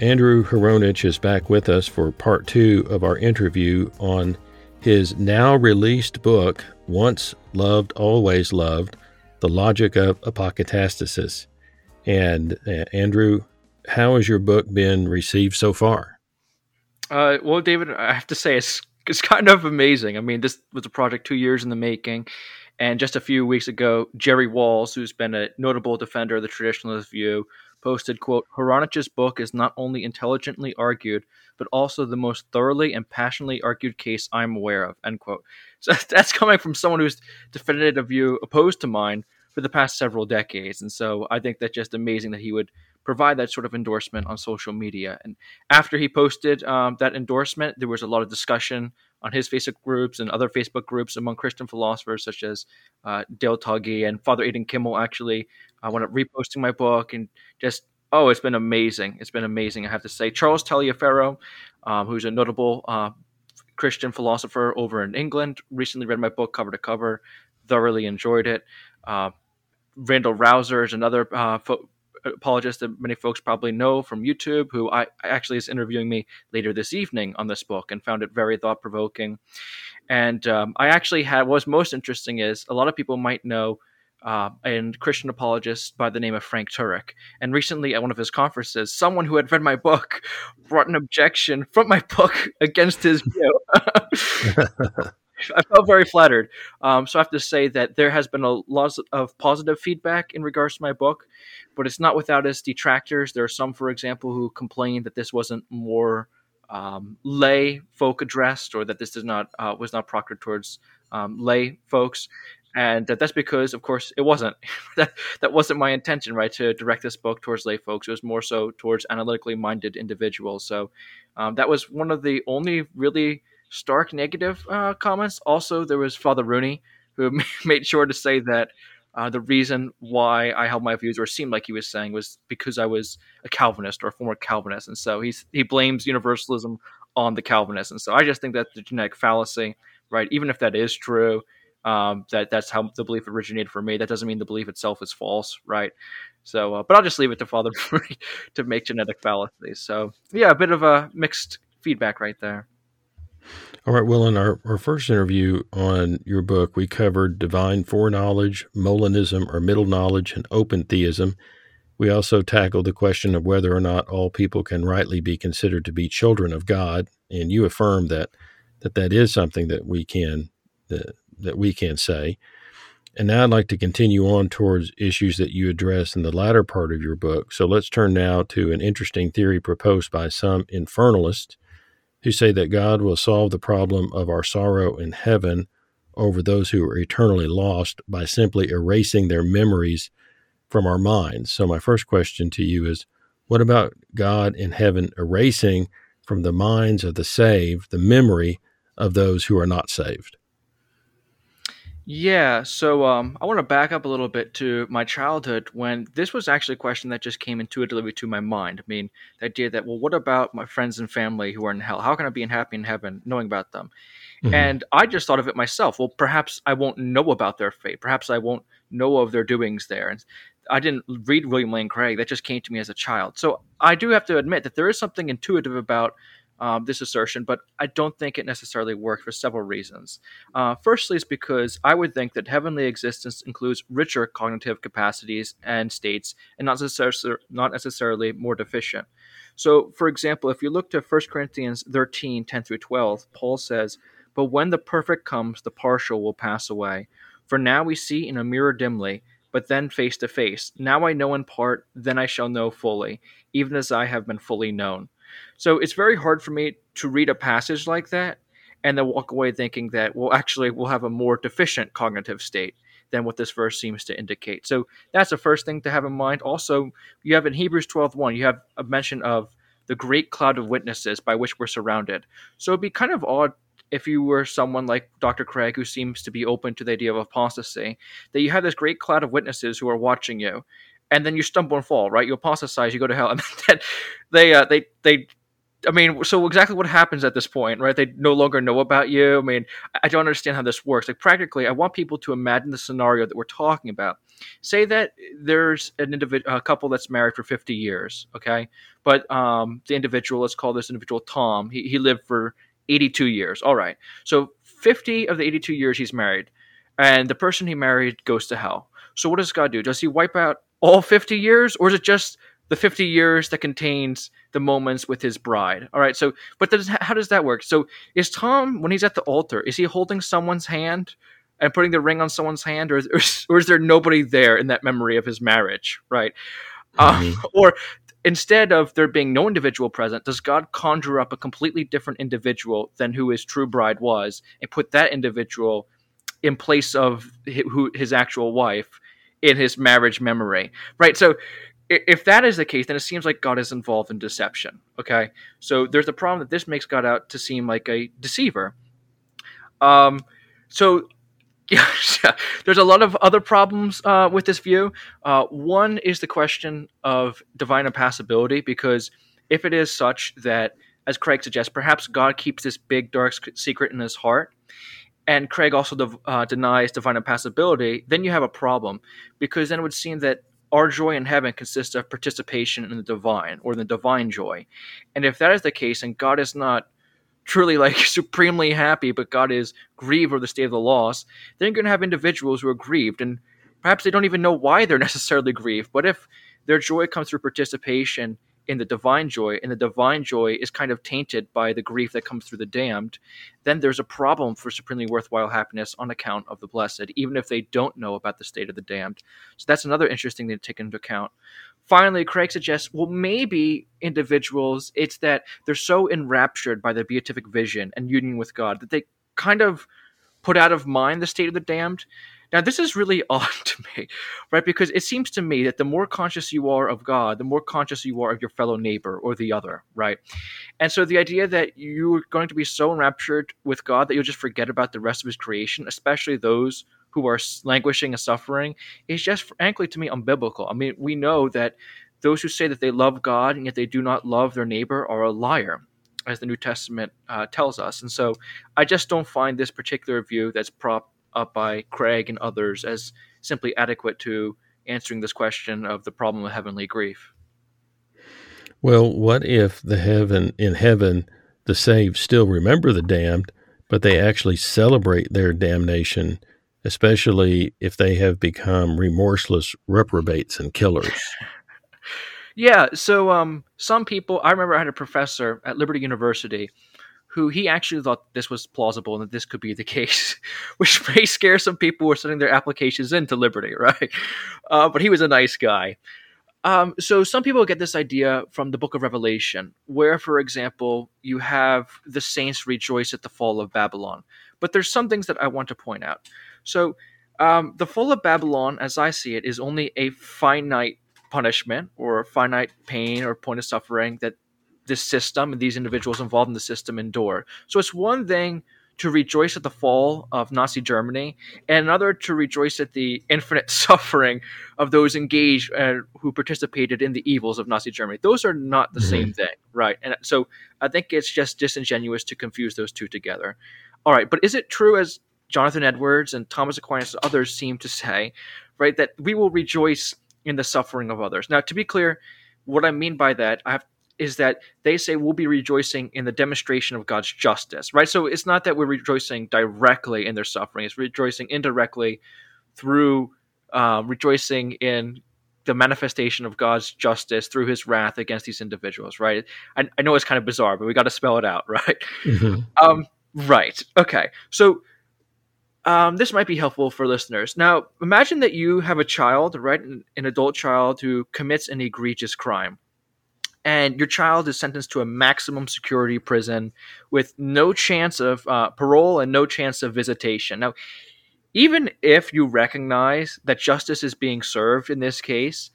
Andrew Hronich is back with us for part two of our interview on his now released book, Once Loved, Always Loved The Logic of Apokatastasis. And uh, Andrew, how has your book been received so far? Uh, well, David, I have to say it's it's kind of amazing. I mean, this was a project two years in the making, and just a few weeks ago, Jerry Walls, who's been a notable defender of the traditionalist view, posted, quote, Hronich's book is not only intelligently argued, but also the most thoroughly and passionately argued case I'm aware of, end quote. So that's coming from someone who's defended a view opposed to mine for the past several decades. And so I think that's just amazing that he would provide that sort of endorsement on social media. And after he posted um, that endorsement, there was a lot of discussion on his Facebook groups and other Facebook groups among Christian philosophers such as uh, Dale Tuggy and Father Aidan Kimel actually uh, wound up reposting my book and just oh, it's been amazing. It's been amazing. I have to say, Charles Taliaferro, um, who's a notable uh, Christian philosopher over in England, recently read my book cover to cover, thoroughly enjoyed it. Uh, Randall Rauser is another uh, apologist that many folks probably know from YouTube, who I actually is interviewing me later this evening on this book and found it very thought provoking. And um, I actually had what's most interesting is a lot of people might know uh, and Christian apologist by the name of Frank Turek. And recently, at one of his conferences, someone who had read my book brought an objection from my book against his view. I felt very flattered. Um, so I have to say that there has been a lot of positive feedback in regards to my book, but it's not without its detractors. There are some, for example, who complained that this wasn't more um, lay folk addressed, or that this does not uh, was not proctored towards um, lay folks and that that's because of course it wasn't that that wasn't my intention right to direct this book towards lay folks it was more so towards analytically minded individuals so um, that was one of the only really stark negative uh, comments also there was father rooney who made sure to say that uh, the reason why I held my views, or seemed like he was saying, was because I was a Calvinist or a former Calvinist, and so he's he blames universalism on the Calvinists, and so I just think that's the genetic fallacy, right? Even if that is true, um, that that's how the belief originated for me. That doesn't mean the belief itself is false, right? So, uh, but I'll just leave it to Father to make genetic fallacies. So, yeah, a bit of a mixed feedback right there. All right, Well, in our, our first interview on your book, we covered divine foreknowledge, Molinism or middle knowledge, and open theism. We also tackled the question of whether or not all people can rightly be considered to be children of God, and you affirm that that, that is something that we can that, that we can say. And now I'd like to continue on towards issues that you address in the latter part of your book. So let's turn now to an interesting theory proposed by some infernalists who say that God will solve the problem of our sorrow in heaven over those who are eternally lost by simply erasing their memories from our minds. So, my first question to you is what about God in heaven erasing from the minds of the saved the memory of those who are not saved? Yeah, so um, I want to back up a little bit to my childhood when this was actually a question that just came intuitively to my mind. I mean, the idea that, well, what about my friends and family who are in hell? How can I be happy in heaven knowing about them? Mm-hmm. And I just thought of it myself. Well, perhaps I won't know about their fate. Perhaps I won't know of their doings there. And I didn't read William Lane Craig. That just came to me as a child. So I do have to admit that there is something intuitive about um, this assertion, but I don't think it necessarily works for several reasons. Uh, firstly, is because I would think that heavenly existence includes richer cognitive capacities and states, and not, necessar- not necessarily more deficient. So, for example, if you look to 1 Corinthians 13 10 through 12, Paul says, But when the perfect comes, the partial will pass away. For now we see in a mirror dimly, but then face to face. Now I know in part, then I shall know fully, even as I have been fully known. So it's very hard for me to read a passage like that and then walk away thinking that, well, actually, we'll have a more deficient cognitive state than what this verse seems to indicate. So that's the first thing to have in mind. Also, you have in Hebrews 12:1, you have a mention of the great cloud of witnesses by which we're surrounded. So it'd be kind of odd if you were someone like Dr. Craig, who seems to be open to the idea of apostasy, that you have this great cloud of witnesses who are watching you, and then you stumble and fall, right? You apostatize, you go to hell, and then they uh, they they I mean, so exactly what happens at this point, right? They no longer know about you. I mean, I don't understand how this works. Like practically, I want people to imagine the scenario that we're talking about. Say that there's an individual, a couple that's married for 50 years, okay? But um, the individual, let's call this individual Tom. He he lived for 82 years. All right. So 50 of the 82 years he's married, and the person he married goes to hell. So what does God do? Does he wipe out all 50 years, or is it just the 50 years that contains the moments with his bride. All right. So, but does, how does that work? So, is Tom, when he's at the altar, is he holding someone's hand and putting the ring on someone's hand, or, or, or is there nobody there in that memory of his marriage? Right. Mm-hmm. Uh, or instead of there being no individual present, does God conjure up a completely different individual than who his true bride was and put that individual in place of his actual wife in his marriage memory? Right. So, if that is the case, then it seems like God is involved in deception. Okay, so there's a problem that this makes God out to seem like a deceiver. Um, so yeah, there's a lot of other problems uh, with this view. Uh, one is the question of divine impassibility, because if it is such that, as Craig suggests, perhaps God keeps this big dark secret in his heart, and Craig also de- uh, denies divine impassibility, then you have a problem, because then it would seem that our joy in heaven consists of participation in the divine or the divine joy. And if that is the case, and God is not truly like supremely happy, but God is grieved over the state of the loss, then you're going to have individuals who are grieved. And perhaps they don't even know why they're necessarily grieved. But if their joy comes through participation in the divine joy, and the divine joy is kind of tainted by the grief that comes through the damned, then there's a problem for supremely worthwhile happiness on account of the blessed, even if they don't know about the state of the damned. So that's another interesting thing to take into account. Finally, Craig suggests, well, maybe individuals, it's that they're so enraptured by the beatific vision and union with God that they kind of put out of mind the state of the damned now, this is really odd to me, right? Because it seems to me that the more conscious you are of God, the more conscious you are of your fellow neighbor or the other, right? And so the idea that you're going to be so enraptured with God that you'll just forget about the rest of his creation, especially those who are languishing and suffering, is just frankly to me unbiblical. I mean, we know that those who say that they love God and yet they do not love their neighbor are a liar as the New Testament uh, tells us. And so I just don't find this particular view that's prop up by Craig and others as simply adequate to answering this question of the problem of heavenly grief. Well, what if the heaven in heaven the saved still remember the damned, but they actually celebrate their damnation, especially if they have become remorseless reprobates and killers? yeah, so um, some people I remember I had a professor at Liberty University who he actually thought this was plausible and that this could be the case, which may scare some people who are sending their applications into Liberty, right? Uh, but he was a nice guy. Um, so some people get this idea from the book of Revelation, where, for example, you have the saints rejoice at the fall of Babylon. But there's some things that I want to point out. So um, the fall of Babylon, as I see it, is only a finite punishment or finite pain or point of suffering that this system and these individuals involved in the system endure. So it's one thing to rejoice at the fall of Nazi Germany, and another to rejoice at the infinite suffering of those engaged uh, who participated in the evils of Nazi Germany. Those are not the mm-hmm. same thing, right? And so I think it's just disingenuous to confuse those two together. All right, but is it true, as Jonathan Edwards and Thomas Aquinas and others seem to say, right, that we will rejoice in the suffering of others? Now, to be clear, what I mean by that, I have is that they say we'll be rejoicing in the demonstration of God's justice, right? So it's not that we're rejoicing directly in their suffering; it's rejoicing indirectly through uh, rejoicing in the manifestation of God's justice through His wrath against these individuals, right? I, I know it's kind of bizarre, but we got to spell it out, right? Mm-hmm. Um, right. Okay. So. Um, this might be helpful for listeners. Now, imagine that you have a child, right, an, an adult child who commits an egregious crime, and your child is sentenced to a maximum security prison with no chance of uh, parole and no chance of visitation. Now, even if you recognize that justice is being served in this case,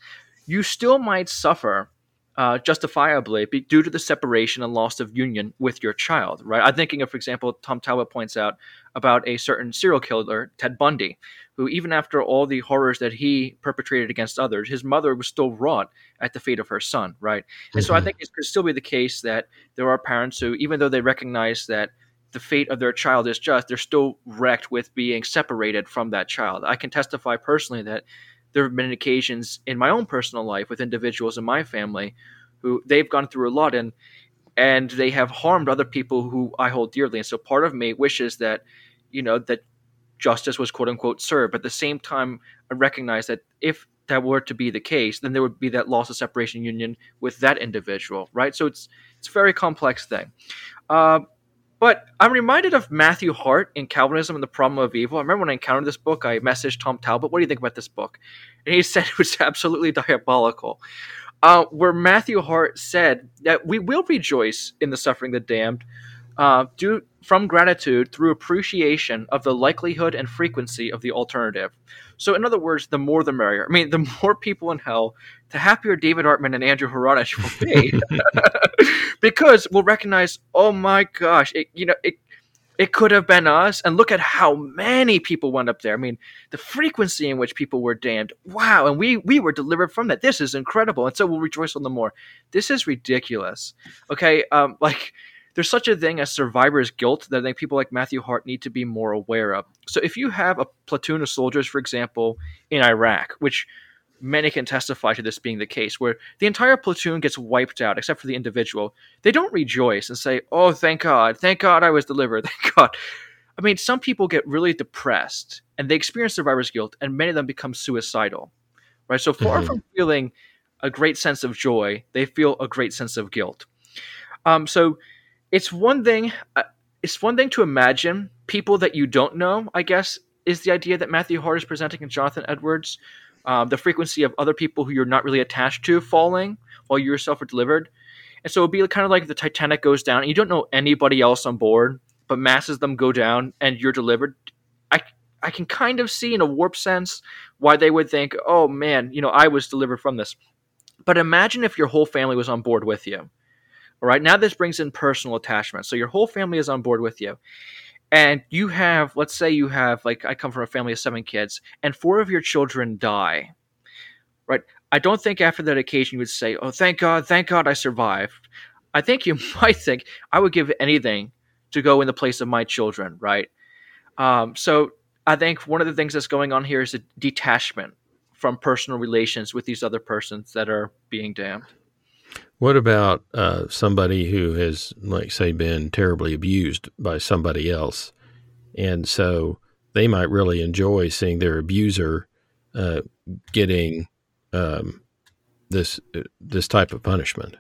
you still might suffer uh, justifiably due to the separation and loss of union with your child, right? I'm thinking of, for example, Tom Talbott points out about a certain serial killer, Ted Bundy, who, even after all the horrors that he perpetrated against others, his mother was still wrought at the fate of her son, right? And mm-hmm. so I mm-hmm. think it could still be the case that there are parents who, even though they recognize that the fate of their child is just, they're still wrecked with being separated from that child. I can testify personally that there have been occasions in my own personal life with individuals in my family who they've gone through a lot and and they have harmed other people who I hold dearly. And so part of me wishes that, you know, that justice was quote unquote served. But at the same time, I recognize that if that were to be the case, then there would be that loss of separation union with that individual, right? So it's it's a very complex thing. Uh, but I'm reminded of Matthew Hart in Calvinism and the Problem of Evil. I remember when I encountered this book, I messaged Tom Talbott, "What do you think about this book?" And he said it was absolutely diabolical. Uh, where Matthew Hart said that we will rejoice in the suffering of the damned, uh, due from gratitude through appreciation of the likelihood and frequency of the alternative. So, in other words, the more the merrier. I mean, the more people in hell, the happier David Artman and Andrew Hronich will be. because we'll recognize, oh my gosh, it, you know, it it could have been us. And look at how many people went up there. I mean, the frequency in which people were damned. Wow. And we we were delivered from that. This is incredible. And so we'll rejoice on the more. This is ridiculous. Okay. Um, like there's such a thing as survivor's guilt that I think people like Matthew Hart need to be more aware of. So if you have a platoon of soldiers, for example, in Iraq, which many can testify to this being the case, where the entire platoon gets wiped out except for the individual. They don't rejoice and say, "Oh, thank God, thank God I was delivered, thank God." I mean, some people get really depressed and they experience survivor's guilt, and many of them become suicidal, right? So far mm-hmm. from feeling a great sense of joy, they feel a great sense of guilt. Um, so it's one thing. Uh, it's one thing to imagine people that you don't know. I guess is the idea that Matthew Hart is presenting in Jonathan Edwards um, the frequency of other people who you're not really attached to falling while you yourself are delivered. And so it would be kind of like the Titanic goes down and you don't know anybody else on board, but masses them go down and you're delivered. I, I can kind of see in a warp sense why they would think, oh man, you know, I was delivered from this. But imagine if your whole family was on board with you. All right, now this brings in personal attachment. So your whole family is on board with you. And you have let's say you have like i come from a family of seven kids and four of your children die. Right? I don't think after that occasion you would say oh thank god thank god i survived. I think you might think i would give anything to go in the place of my children right? Um, so i think one of the things that's going on here is a detachment from personal relations with these other persons that are being damned what about uh, somebody who has, like, say, been terribly abused by somebody else? And so they might really enjoy seeing their abuser uh, getting um, this uh, this type of punishment.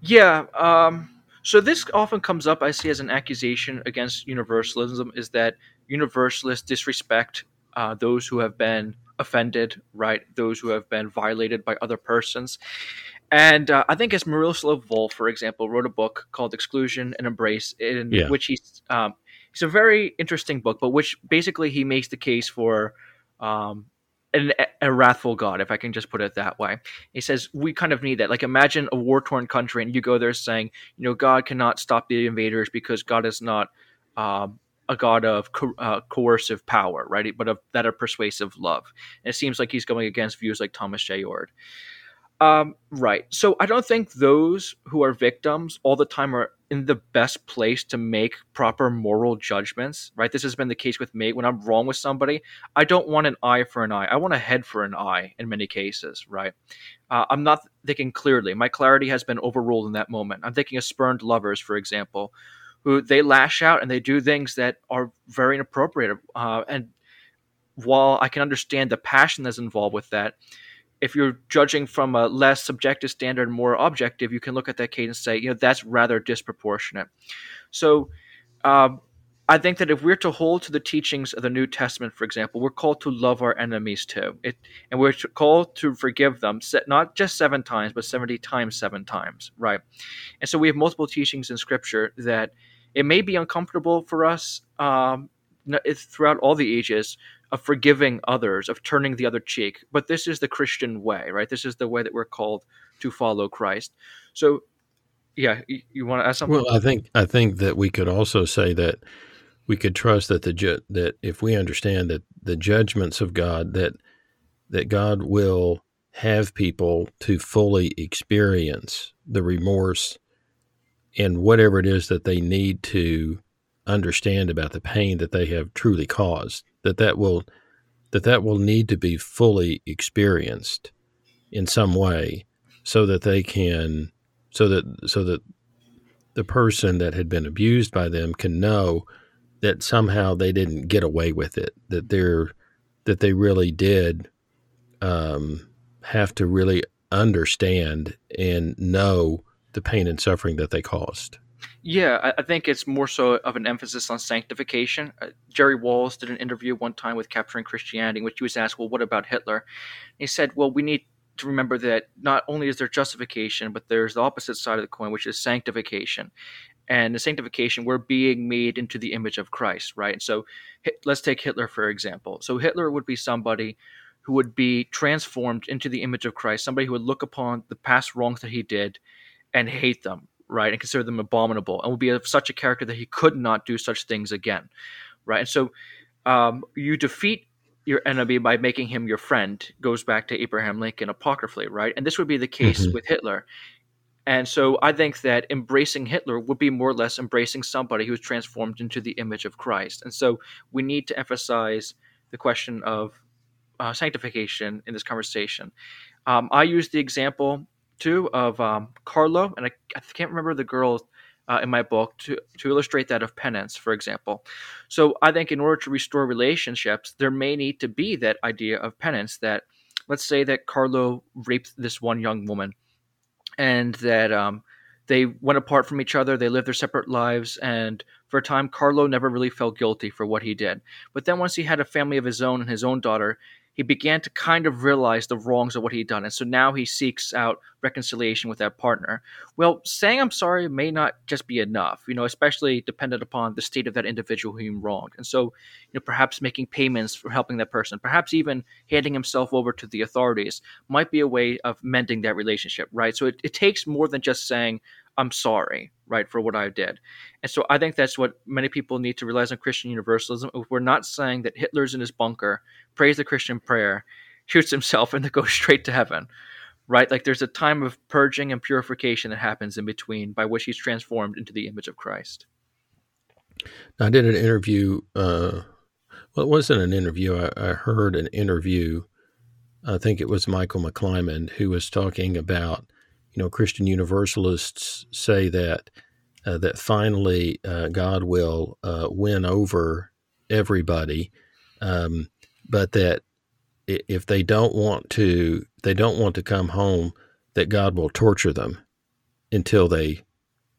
Yeah. Um, so this often comes up, I see, as an accusation against universalism: is that universalists disrespect uh, those who have been offended, right? Those who have been violated by other persons. And uh, I think as Miroslav Volf, for example, wrote a book called Exclusion and Embrace, in yeah. which he's um, it's a very interesting book, but which basically he makes the case for um, an, a wrathful God, if I can just put it that way. He says we kind of need that. Like imagine a war torn country, and you go there saying, you know, God cannot stop the invaders because God is not um, a God of co- uh, coercive power, right? But of that of persuasive love. And it seems like he's going against views like Thomas J. Oord. Um, right. So I don't think those who are victims all the time are in the best place to make proper moral judgments, right? This has been the case with me. When I'm wrong with somebody, I don't want an eye for an eye. I want a head for an eye in many cases, right? Uh, I'm not thinking clearly. My clarity has been overruled in that moment. I'm thinking of spurned lovers, for example, who they lash out and they do things that are very inappropriate. Uh, and while I can understand the passion that's involved with that, if you're judging from a less subjective standard, more objective, you can look at that case and say, you know, that's rather disproportionate. So, um, I think that if we're to hold to the teachings of the New Testament, for example, we're called to love our enemies too, it, and we're called to forgive them, not just seven times, but seventy times seven times, right? And so we have multiple teachings in Scripture that it may be uncomfortable for us um, throughout all the ages of forgiving others, of turning the other cheek. But this is the Christian way, right? This is the way that we're called to follow Christ. So, yeah, you, you want to ask something? Well, I think I think that we could also say that we could trust that the ju- that if we understand that the judgments of God that that God will have people to fully experience the remorse and whatever it is that they need to understand about the pain that they have truly caused that that will that that will need to be fully experienced in some way so that they can so that so that the person that had been abused by them can know that somehow they didn't get away with it that they're that they really did um, have to really understand and know the pain and suffering that they caused yeah, I, think it's more so of an emphasis on sanctification. Uh, Jerry Walls did an interview one time with Capturing Christianity, in which he was asked, "Well, what about Hitler?" And he said, "Well, we need to remember that not only is there justification, but there's the opposite side of the coin, which is sanctification. And the sanctification, we're being made into the image of Christ, right? And so let's take Hitler, for example. So Hitler would be somebody who would be transformed into the image of Christ, somebody who would look upon the past wrongs that he did and hate them, right, and consider them abominable, and would be of such a character that he could not do such things again, right? And so um, you defeat your enemy by making him your friend goes back to Abraham Lincoln apocryphally, right? And this would be the case mm-hmm. with Hitler. And so I think that embracing Hitler would be more or less embracing somebody who is transformed into the image of Christ. And so we need to emphasize the question of uh, sanctification in this conversation. Um, I use the example too of um, Carlo, and I, I, can't remember the girl uh, in my book to, to illustrate that of penance, for example. So I think in order to restore relationships, there may need to be that idea of penance that, let's say that Carlo raped this one young woman and that um, they went apart from each other, they lived their separate lives, and for a time, Carlo never really felt guilty for what he did. But then once he had a family of his own and his own daughter, he began to kind of realize the wrongs of what he'd done. And so now he seeks out reconciliation with that partner. Well, saying I'm sorry may not just be enough, you know, especially dependent upon the state of that individual whom wronged. And so, you know, perhaps making payments for helping that person, perhaps even handing himself over to the authorities might be a way of mending that relationship, right? So it, it takes more than just saying, I'm sorry, right, for what I did. And so I think that's what many people need to realize on Christian universalism. If We're not saying that Hitler's in his bunker, prays the Christian prayer, shoots himself, and then goes straight to heaven, right? Like there's a time of purging and purification that happens in between by which he's transformed into the image of Christ. I did an interview. Uh, well, it wasn't an interview. I, I heard an interview. I think it was Michael McClymond who was talking about you know, Christian Universalists say that uh, that finally uh, God will uh, win over everybody, um, but that if they don't want to, they don't want to come home. That God will torture them until they,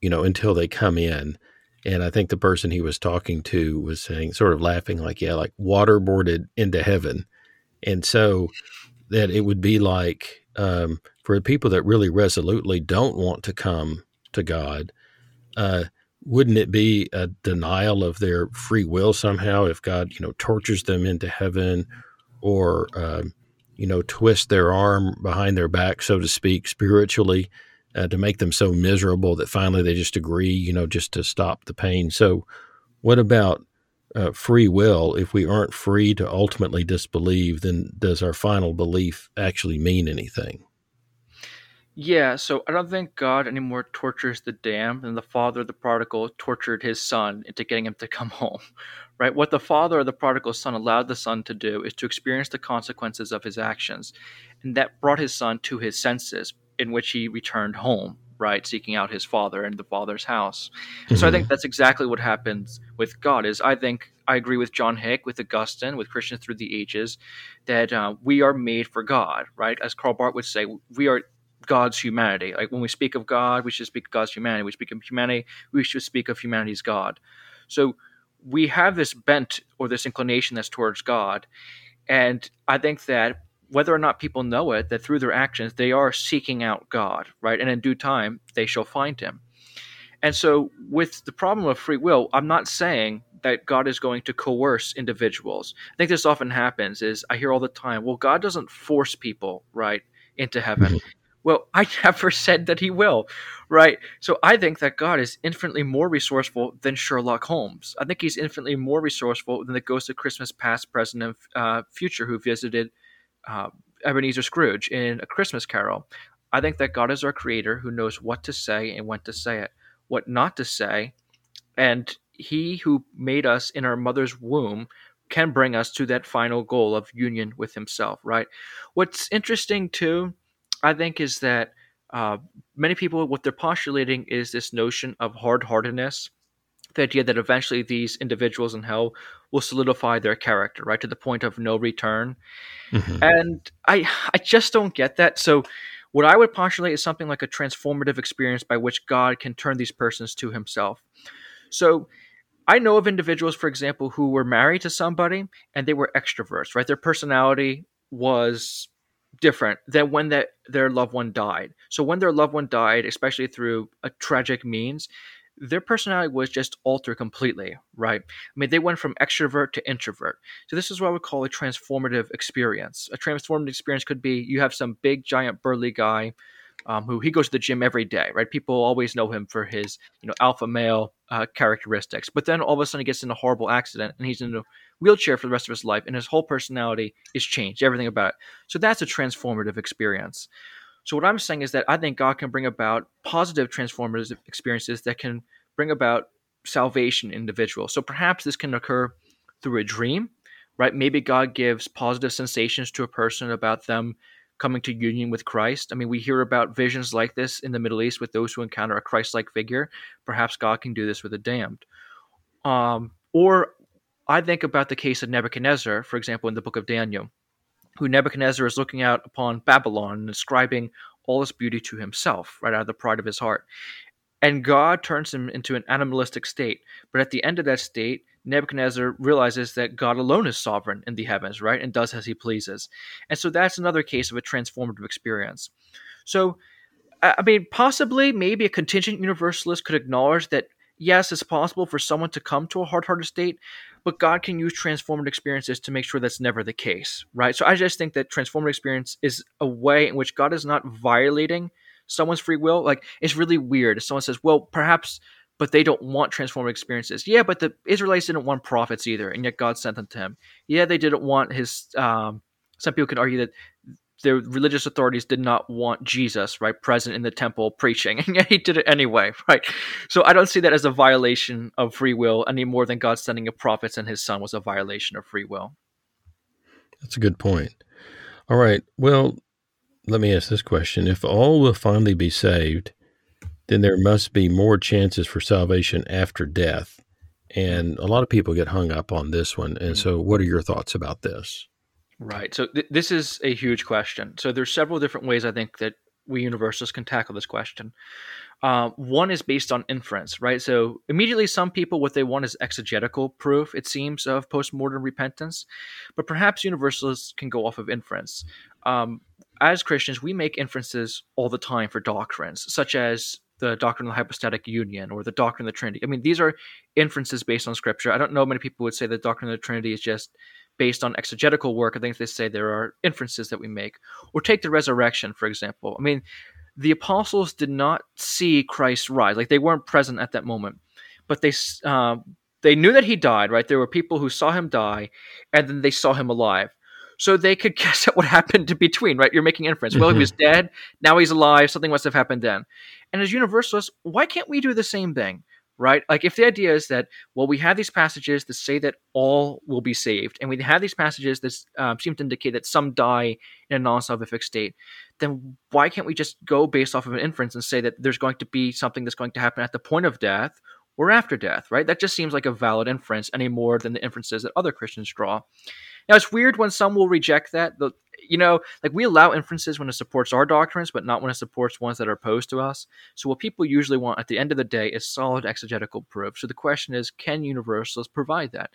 you know, until they come in. And I think the person he was talking to was saying, sort of laughing, like, yeah, like waterboarded into heaven. And so that it would be like um, for people that really resolutely don't want to come to God, uh, wouldn't it be a denial of their free will somehow if God, you know, tortures them into heaven or, um, you know, twists their arm behind their back, so to speak, spiritually, uh, to make them so miserable that finally they just agree, you know, just to stop the pain. So, what about uh, free will, if we aren't free to ultimately disbelieve, then does our final belief actually mean anything? Yeah, so I don't think God anymore tortures the damned, than the father of the prodigal tortured his son into getting him to come home. Right? What the father of the prodigal son allowed the son to do is to experience the consequences of his actions, and that brought his son to his senses, in which he returned home right seeking out his father and the father's house mm-hmm. so i think mm-hmm. that's exactly what happens with god is i think i agree with john hick with augustine with christians through the ages that uh, we are made for god right as karl barth would say we are god's humanity like when we speak of god we should speak of god's humanity we speak of humanity we should speak of humanity's god so we have this bent or this inclination that's towards god and i think that whether or not people know it, that through their actions they are seeking out God, right? And in due time they shall find him. And so, with the problem of free will, I'm not saying that God is going to coerce individuals. I think this often happens is I hear all the time, well, God doesn't force people, right, into heaven. Well, I never said that he will, right? So I think that God is infinitely more resourceful than Sherlock Holmes. I think he's infinitely more resourceful than the ghost of Christmas past, present, and uh, future who visited uh, Ebenezer Scrooge in A Christmas Carol. I think that God is our creator who knows what to say and when to say it, what not to say. And he who made us in our mother's womb can bring us to that final goal of union with himself, right? What's interesting too, I think, is that uh, many people, what they're postulating is this notion of hard heartedness, the idea that eventually these individuals in hell will solidify their character, right, to the point of no return. Mm-hmm. And I, I just don't get that. So, what I would postulate is something like a transformative experience by which God can turn these persons to himself. So I know of individuals, for example, who were married to somebody and they were extroverts, right? Their personality was different than when that their loved one died. So when their loved one died, especially through a tragic means, their personality was just altered completely, right? I mean, they went from extrovert to introvert. So this is what I would call a transformative experience. A transformative experience could be you have some big, giant, burly guy um, who he goes to the gym every day, right? People always know him for his, you know, alpha male uh, characteristics. But then all of a sudden he gets in a horrible accident and he's in a wheelchair for the rest of his life, and his whole personality is changed, everything about it. So that's a transformative experience. So what I'm saying is that I think God can bring about positive transformative experiences that can bring about salvation in individuals. So perhaps this can occur through a dream, right? Maybe God gives positive sensations to a person about them coming to union with Christ. I mean, we hear about visions like this in the Middle East with those who encounter a Christ-like figure. Perhaps God can do this with the damned. Um, or I think about the case of Nebuchadnezzar, for example, in the book of Daniel who Nebuchadnezzar is looking out upon Babylon and ascribing all its beauty to himself, right out of the pride of his heart. And God turns him into an animalistic state. But at the end of that state, Nebuchadnezzar realizes that God alone is sovereign in the heavens, right? And does as he pleases. And so that's another case of a transformative experience. So, I mean, possibly, maybe a contingent universalist could acknowledge that yes, it's possible for someone to come to a hard hearted state, but God can use transformative experiences to make sure that's never the case, right? So I just think that transformative experience is a way in which God is not violating someone's free will. Like, it's really weird if someone says, well, perhaps, but they don't want transformative experiences. Yeah, but the Israelites didn't want prophets either, and yet God sent them to him. Yeah, they didn't want his. Um, some people could argue that the religious authorities did not want Jesus, right, present in the temple preaching, and yet he did it anyway, right? So I don't see that as a violation of free will any more than God sending a prophets and his son was a violation of free will. That's a good point. All right. Well, let me ask this question. If all will finally be saved, then there must be more chances for salvation after death. And a lot of people get hung up on this one. And so, what are your thoughts about this? Right. So th- this is a huge question. So there's several different ways I think that we universalists can tackle this question. Uh, one is based on inference, right? So immediately, some people what they want is exegetical proof. It seems of postmortem repentance, but perhaps universalists can go off of inference. Um, as Christians, we make inferences all the time for doctrines, such as the doctrine of the hypostatic union or the doctrine of the Trinity. I mean, these are inferences based on Scripture. I don't know many people would say the doctrine of the Trinity is just based on exegetical work. I think they say there are inferences that we make. Or take the resurrection, for example. I mean, the apostles did not see Christ rise; like they weren't present at that moment, but they uh, they knew that he died. Right? There were people who saw him die, and then they saw him alive. So they could guess at what happened in between, right? You're making inference. Well, he was mm-hmm. dead. Now he's alive. Something must have happened then. And as universalists, why can't we do the same thing? right? Like if the idea is that, well, we have these passages that say that all will be saved, and we have these passages that um, seem to indicate that some die in a non-salvific state, then why can't we just go based off of an inference and say that there's going to be something that's going to happen at the point of death or after death, right? That just seems like a valid inference any more than the inferences that other Christians draw. Now it's weird when some will reject that. The, you know, like we allow inferences when it supports our doctrines, but not when it supports ones that are opposed to us. So what people usually want at the end of the day is solid exegetical proof. So the question is, can universalists provide that?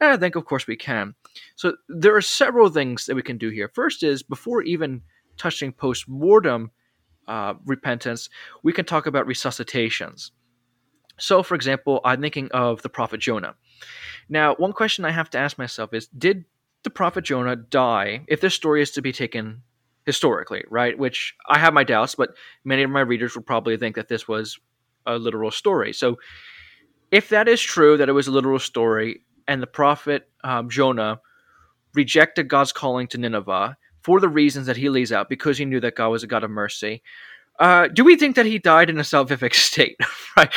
And I think, of course, we can. So there are several things that we can do here. First is before even touching post mortem uh, repentance, we can talk about resuscitations. So, for example, I'm thinking of the prophet Jonah. Now, one question I have to ask myself is Did the prophet Jonah die if this story is to be taken historically, right? Which I have my doubts, but many of my readers would probably think that this was a literal story. So, if that is true, that it was a literal story, and the prophet um, Jonah rejected God's calling to Nineveh for the reasons that he lays out, because he knew that God was a God of mercy, uh, do we think that he died in a salvific state? right?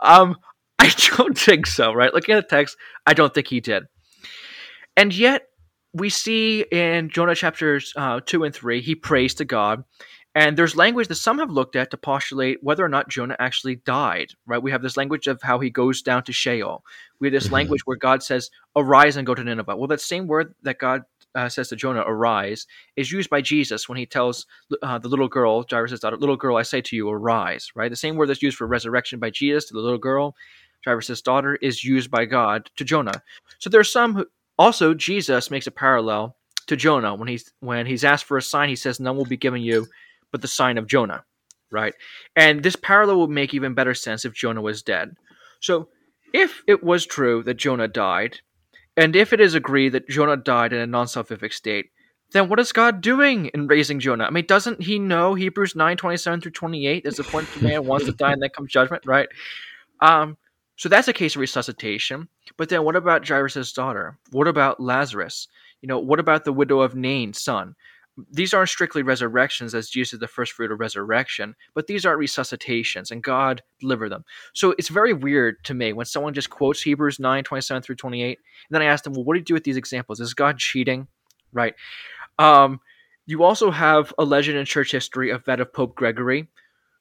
Um, I don't think so. Right? Looking at the text, I don't think he did. And yet, we see in Jonah chapters uh, two and three, he prays to God, and there's language that some have looked at to postulate whether or not Jonah actually died. Right? We have this language of how he goes down to Sheol. We have this mm-hmm. language where God says, "Arise and go to Nineveh." Well, that same word that God uh, says to Jonah, "Arise," is used by Jesus when he tells uh, the little girl, Jairus' daughter, "Little girl, I say to you, arise." Right, the same word that's used for resurrection by Jesus to the little girl, Jairus' daughter, is used by God to Jonah. So there are some who also Jesus makes a parallel to Jonah when he's when he's asked for a sign. He says, "None will be given you, but the sign of Jonah." Right, and this parallel would make even better sense if Jonah was dead. So, if it was true that Jonah died and if it is agreed that Jonah died in a non salvific state, then what is God doing in raising Jonah? I mean, doesn't he know Hebrews 9 27 through 28? There's a point the man wants to die and then comes judgment, right? Um, so that's a case of resuscitation. But then what about Jairus' daughter? What about Lazarus? You know, what about the widow of Nain's son? these aren't strictly resurrections as Jesus is the first fruit of resurrection, but these aren't resuscitations and God delivered them. So it's very weird to me when someone just quotes Hebrews 9, 27 through 28, and then I ask them, well, what do you do with these examples? Is God cheating? Right. Um, you also have a legend in church history of that of Pope Gregory,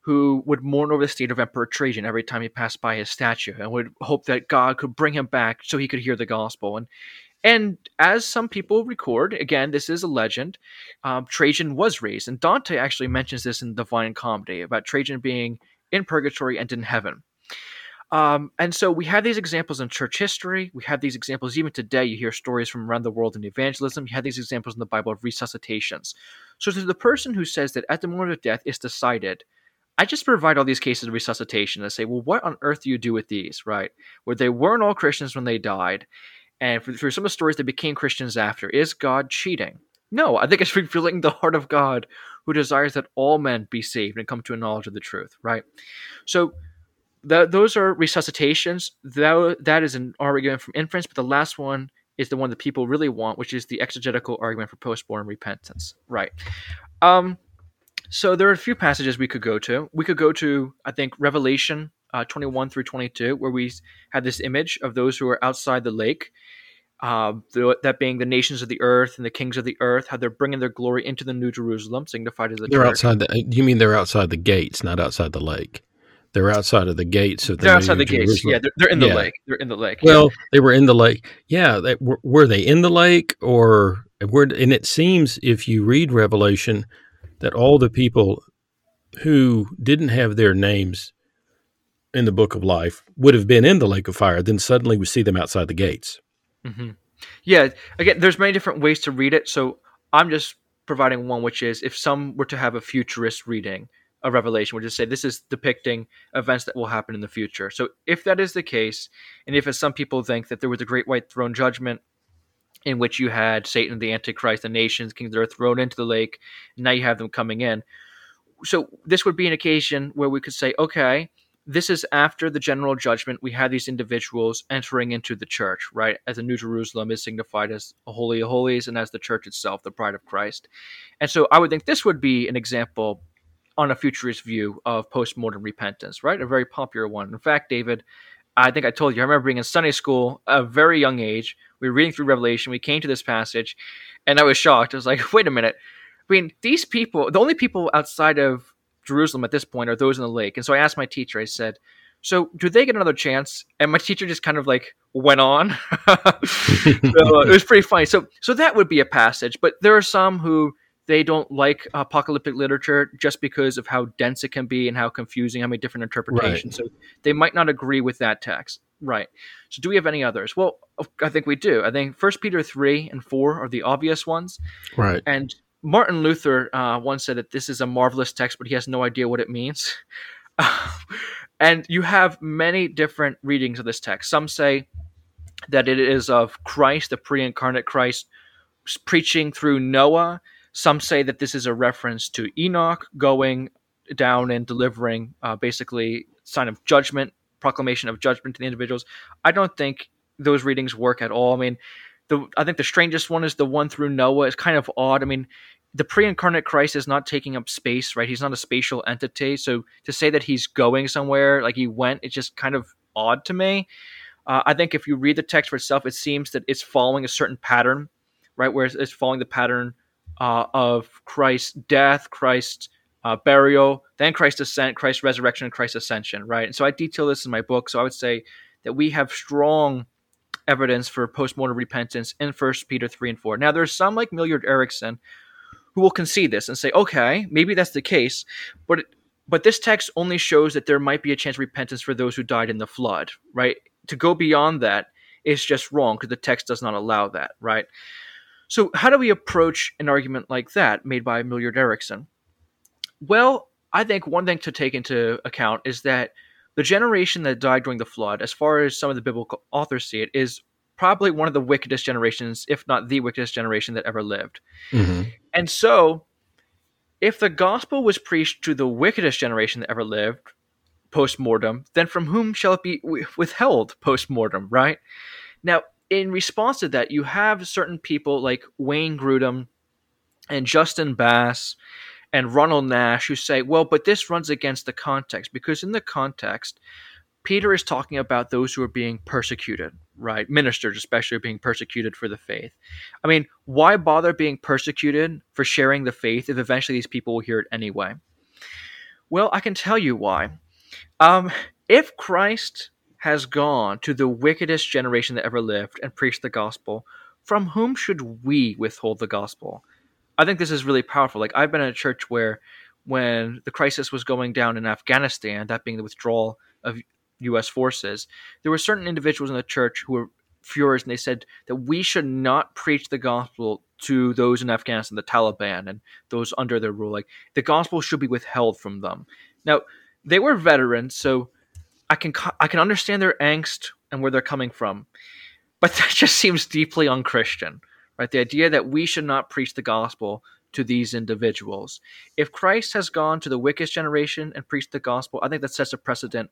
who would mourn over the state of Emperor Trajan every time he passed by his statue and would hope that God could bring him back so he could hear the gospel. And and as some people record, again, this is a legend, um, Trajan was raised. And Dante actually mentions this in Divine Comedy about Trajan being in purgatory and in heaven. Um, and so we have these examples in church history. We have these examples even today. You hear stories from around the world in evangelism. You have these examples in the Bible of resuscitations. So to the person who says that at the moment of death it's decided, I just provide all these cases of resuscitation and say, well, what on earth do you do with these, right? Where they weren't all Christians when they died, and for, for some of the stories they became Christians after, is God cheating? No, I think it's revealing the heart of God who desires that all men be saved and come to a knowledge of the truth, right? So the, those are resuscitations. That, that is an argument from inference, but the last one is the one that people really want, which is the exegetical argument for post-mortem repentance, right? Um, so there are a few passages we could go to. We could go to, I think, Revelation uh, 21 through 22, where we had this image of those who are outside the lake, uh, that being the nations of the earth and the kings of the earth, how they're bringing their glory into the New Jerusalem, signified as the they're church. outside the. You mean they're outside the gates, not outside the lake? They're outside of the gates of the. They're outside the Jerusalem. gates. Yeah, they're, they're in the yeah. lake. They're in the lake. Well, yeah. they were in the lake. Yeah, they, were, were they in the lake or were? And it seems if you read Revelation that all the people who didn't have their names in the book of life would have been in the lake of fire, then suddenly we see them outside the gates. Mm-hmm. Yeah, again, there's many different ways to read it. So I'm just providing one, which is if some were to have a futurist reading of Revelation, would just say this is depicting events that will happen in the future. So if that is the case, and if as some people think that there was a great white throne judgment in which you had Satan, the Antichrist, the nations, kings the earth thrown into the lake, and now you have them coming in. So this would be an occasion where we could say, okay, this is after the general judgment. We have these individuals entering into the church, right? As the New Jerusalem is signified as a holy of holies, and as the church itself, the bride of Christ. And so I would think this would be an example on a futurist view of post-mortem repentance, right? A very popular one. In fact, David, I think I told you, I remember being in Sunday school at a very young age. We were reading through Revelation. We came to this passage, and I was shocked. I was like, wait a minute. I mean, these people, the only people outside of Jerusalem at this point are those in the lake. And so I asked my teacher, I said, so do they get another chance? And my teacher just kind of like went on. so uh, it was pretty funny. So so that would be a passage, but there are some who they don't like apocalyptic literature just because of how dense it can be and how confusing, how many different interpretations. Right. So they might not agree with that text. Right. So do we have any others? Well, I think we do. I think First Peter three and four are the obvious ones. Right. And Martin Luther uh, once said that this is a marvelous text, but he has no idea what it means. and you have many different readings of this text. Some say that it is of Christ, the pre incarnate Christ, preaching through Noah. Some say that this is a reference to Enoch going down and delivering uh, basically sign of judgment, proclamation of judgment to the individuals. I don't think those readings work at all. I mean, the I think the strangest one is the one through Noah. It's kind of odd. I mean, the pre-incarnate Christ is not taking up space, right? He's not a spatial entity. So to say that he's going somewhere, like he went, it's just kind of odd to me. Uh, I think if you read the text for itself, it seems that it's following a certain pattern, right? Where it's, following the pattern uh, of Christ's death, Christ's uh, burial, then Christ's ascent, Christ's resurrection, and Christ's ascension, right? And so I detail this in my book. So I would say that we have strong evidence for post-mortem repentance in First Peter three and four. Now there's some like Millard Erickson who will concede this and say, okay, maybe that's the case, but but this text only shows that there might be a chance of repentance for those who died in the flood, right? To go beyond that is just wrong because the text does not allow that, right? So how do we approach an argument like that made by Millard Erickson? Well, I think one thing to take into account is that the generation that died during the flood, as far as some of the biblical authors see it, is probably one of the wickedest generations, if not the wickedest generation that ever lived. Mm-hmm. And so, if the gospel was preached to the wickedest generation that ever lived post mortem, then from whom shall it be withheld post mortem, right? Now, in response to that, you have certain people like Wayne Grudem and Justin Bass and Ronald Nash who say, well, but this runs against the context because in the context, Peter is talking about those who are being persecuted, right? Ministers, especially, are being persecuted for the faith. I mean, why bother being persecuted for sharing the faith if eventually these people will hear it anyway? Well, I can tell you why. Um, if Christ has gone to the wickedest generation that ever lived and preached the gospel, from whom should we withhold the gospel? I think this is really powerful. Like I've been in a church where when the crisis was going down in Afghanistan, that being the withdrawal of US forces, there were certain individuals in the church who were furious and they said that we should not preach the gospel to those in Afghanistan, the Taliban and those under their rule. Like the gospel should be withheld from them. Now, they were veterans, so I can I can understand their angst and where they're coming from. But that just seems deeply unchristian right? The idea that we should not preach the gospel to these individuals. If Christ has gone to the wickedest generation and preached the gospel, I think that sets a precedent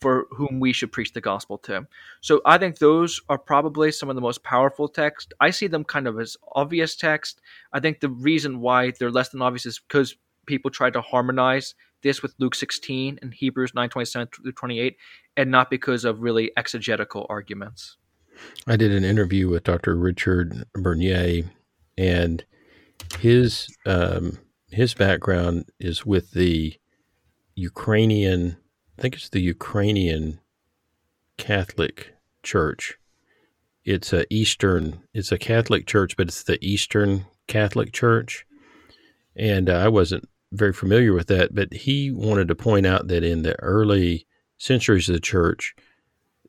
for whom we should preach the gospel to. So I think those are probably some of the most powerful texts. I see them kind of as obvious text. I think the reason why they're less than obvious is because people try to harmonize this with Luke 16 and Hebrews 9:27 through 28 and not because of really exegetical arguments. I did an interview with Dr. Richard Bernier, and his um, his background is with the Ukrainian. I think it's the Ukrainian Catholic Church. It's a Eastern. It's a Catholic church, but it's the Eastern Catholic Church, and uh, I wasn't very familiar with that. But he wanted to point out that in the early centuries of the church,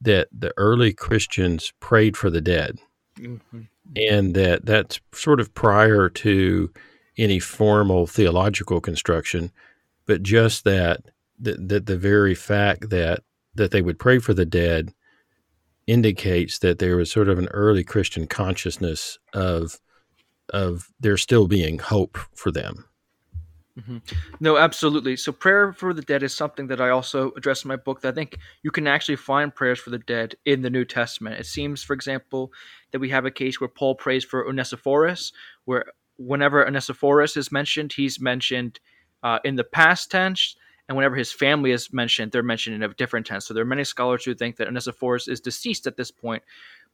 that the early Christians prayed for the dead, mm-hmm. and that that's sort of prior to any formal theological construction, but just that that, that the very fact that that they would pray for the dead indicates that there was sort of an early Christian consciousness of of there still being hope for them. Mm-hmm. No, absolutely. So prayer for the dead is something that I also address in my book. That I think you can actually find prayers for the dead in the New Testament. It seems, for example, that we have a case where Paul prays for Onesiphorus, where whenever Onesiphorus is mentioned, he's mentioned uh, in the past tense, and whenever his family is mentioned, they're mentioned in a different tense. So there are many scholars who think that Onesiphorus is deceased at this point,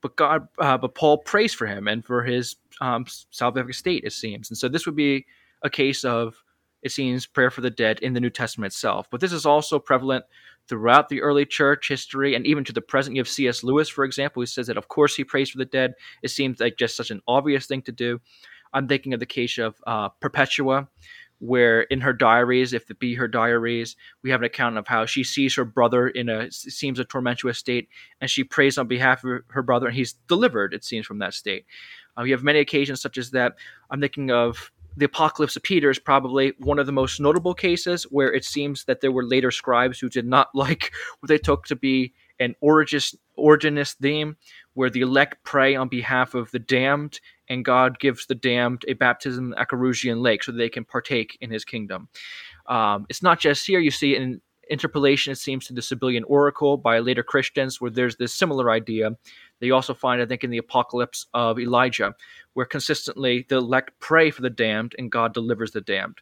but God, uh, but Paul prays for him and for his um, salvific state, it seems. And so this would be a case of it seems, prayer for the dead in the New Testament itself. But this is also prevalent throughout the early church history and even to the present. You have C.S. Lewis, for example, who says that, of course, he prays for the dead. It seems like just such an obvious thing to do. I'm thinking of the case of uh, Perpetua, where in her diaries, if it be her diaries, we have an account of how she sees her brother in a seems a tormentuous state, and she prays on behalf of her brother, and he's delivered. It seems from that state. Uh, we have many occasions such as that. I'm thinking of the Apocalypse of Peter is probably one of the most notable cases where it seems that there were later scribes who did not like what they took to be an Origenist, Origenist theme, where the elect pray on behalf of the damned, and God gives the damned a baptism in the Acherusian Lake so they can partake in His kingdom. Um, it's not just here; you see in interpolation, it seems, to the Sibylline Oracle by later Christians, where there's this similar idea. That you also find, I think, in the Apocalypse of Elijah, where consistently the elect pray for the damned and God delivers the damned.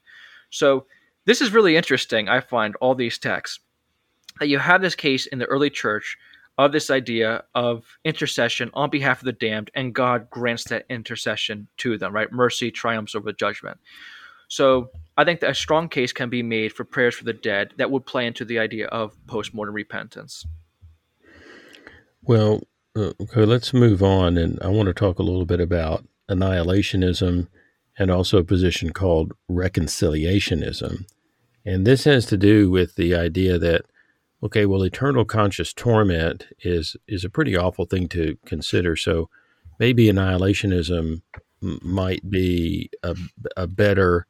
So this is really interesting. I find all these texts that you have this case in the early church of this idea of intercession on behalf of the damned, and God grants that intercession to them, right? Mercy triumphs over judgment. So I think that a strong case can be made for prayers for the dead that would play into the idea of postmortem repentance. Well, Uh, okay, let's move on, and I want to talk a little bit about annihilationism and also a position called reconciliationism. And this has to do with the idea that okay, well, eternal conscious torment is is a pretty awful thing to consider. So maybe annihilationism might be a, a better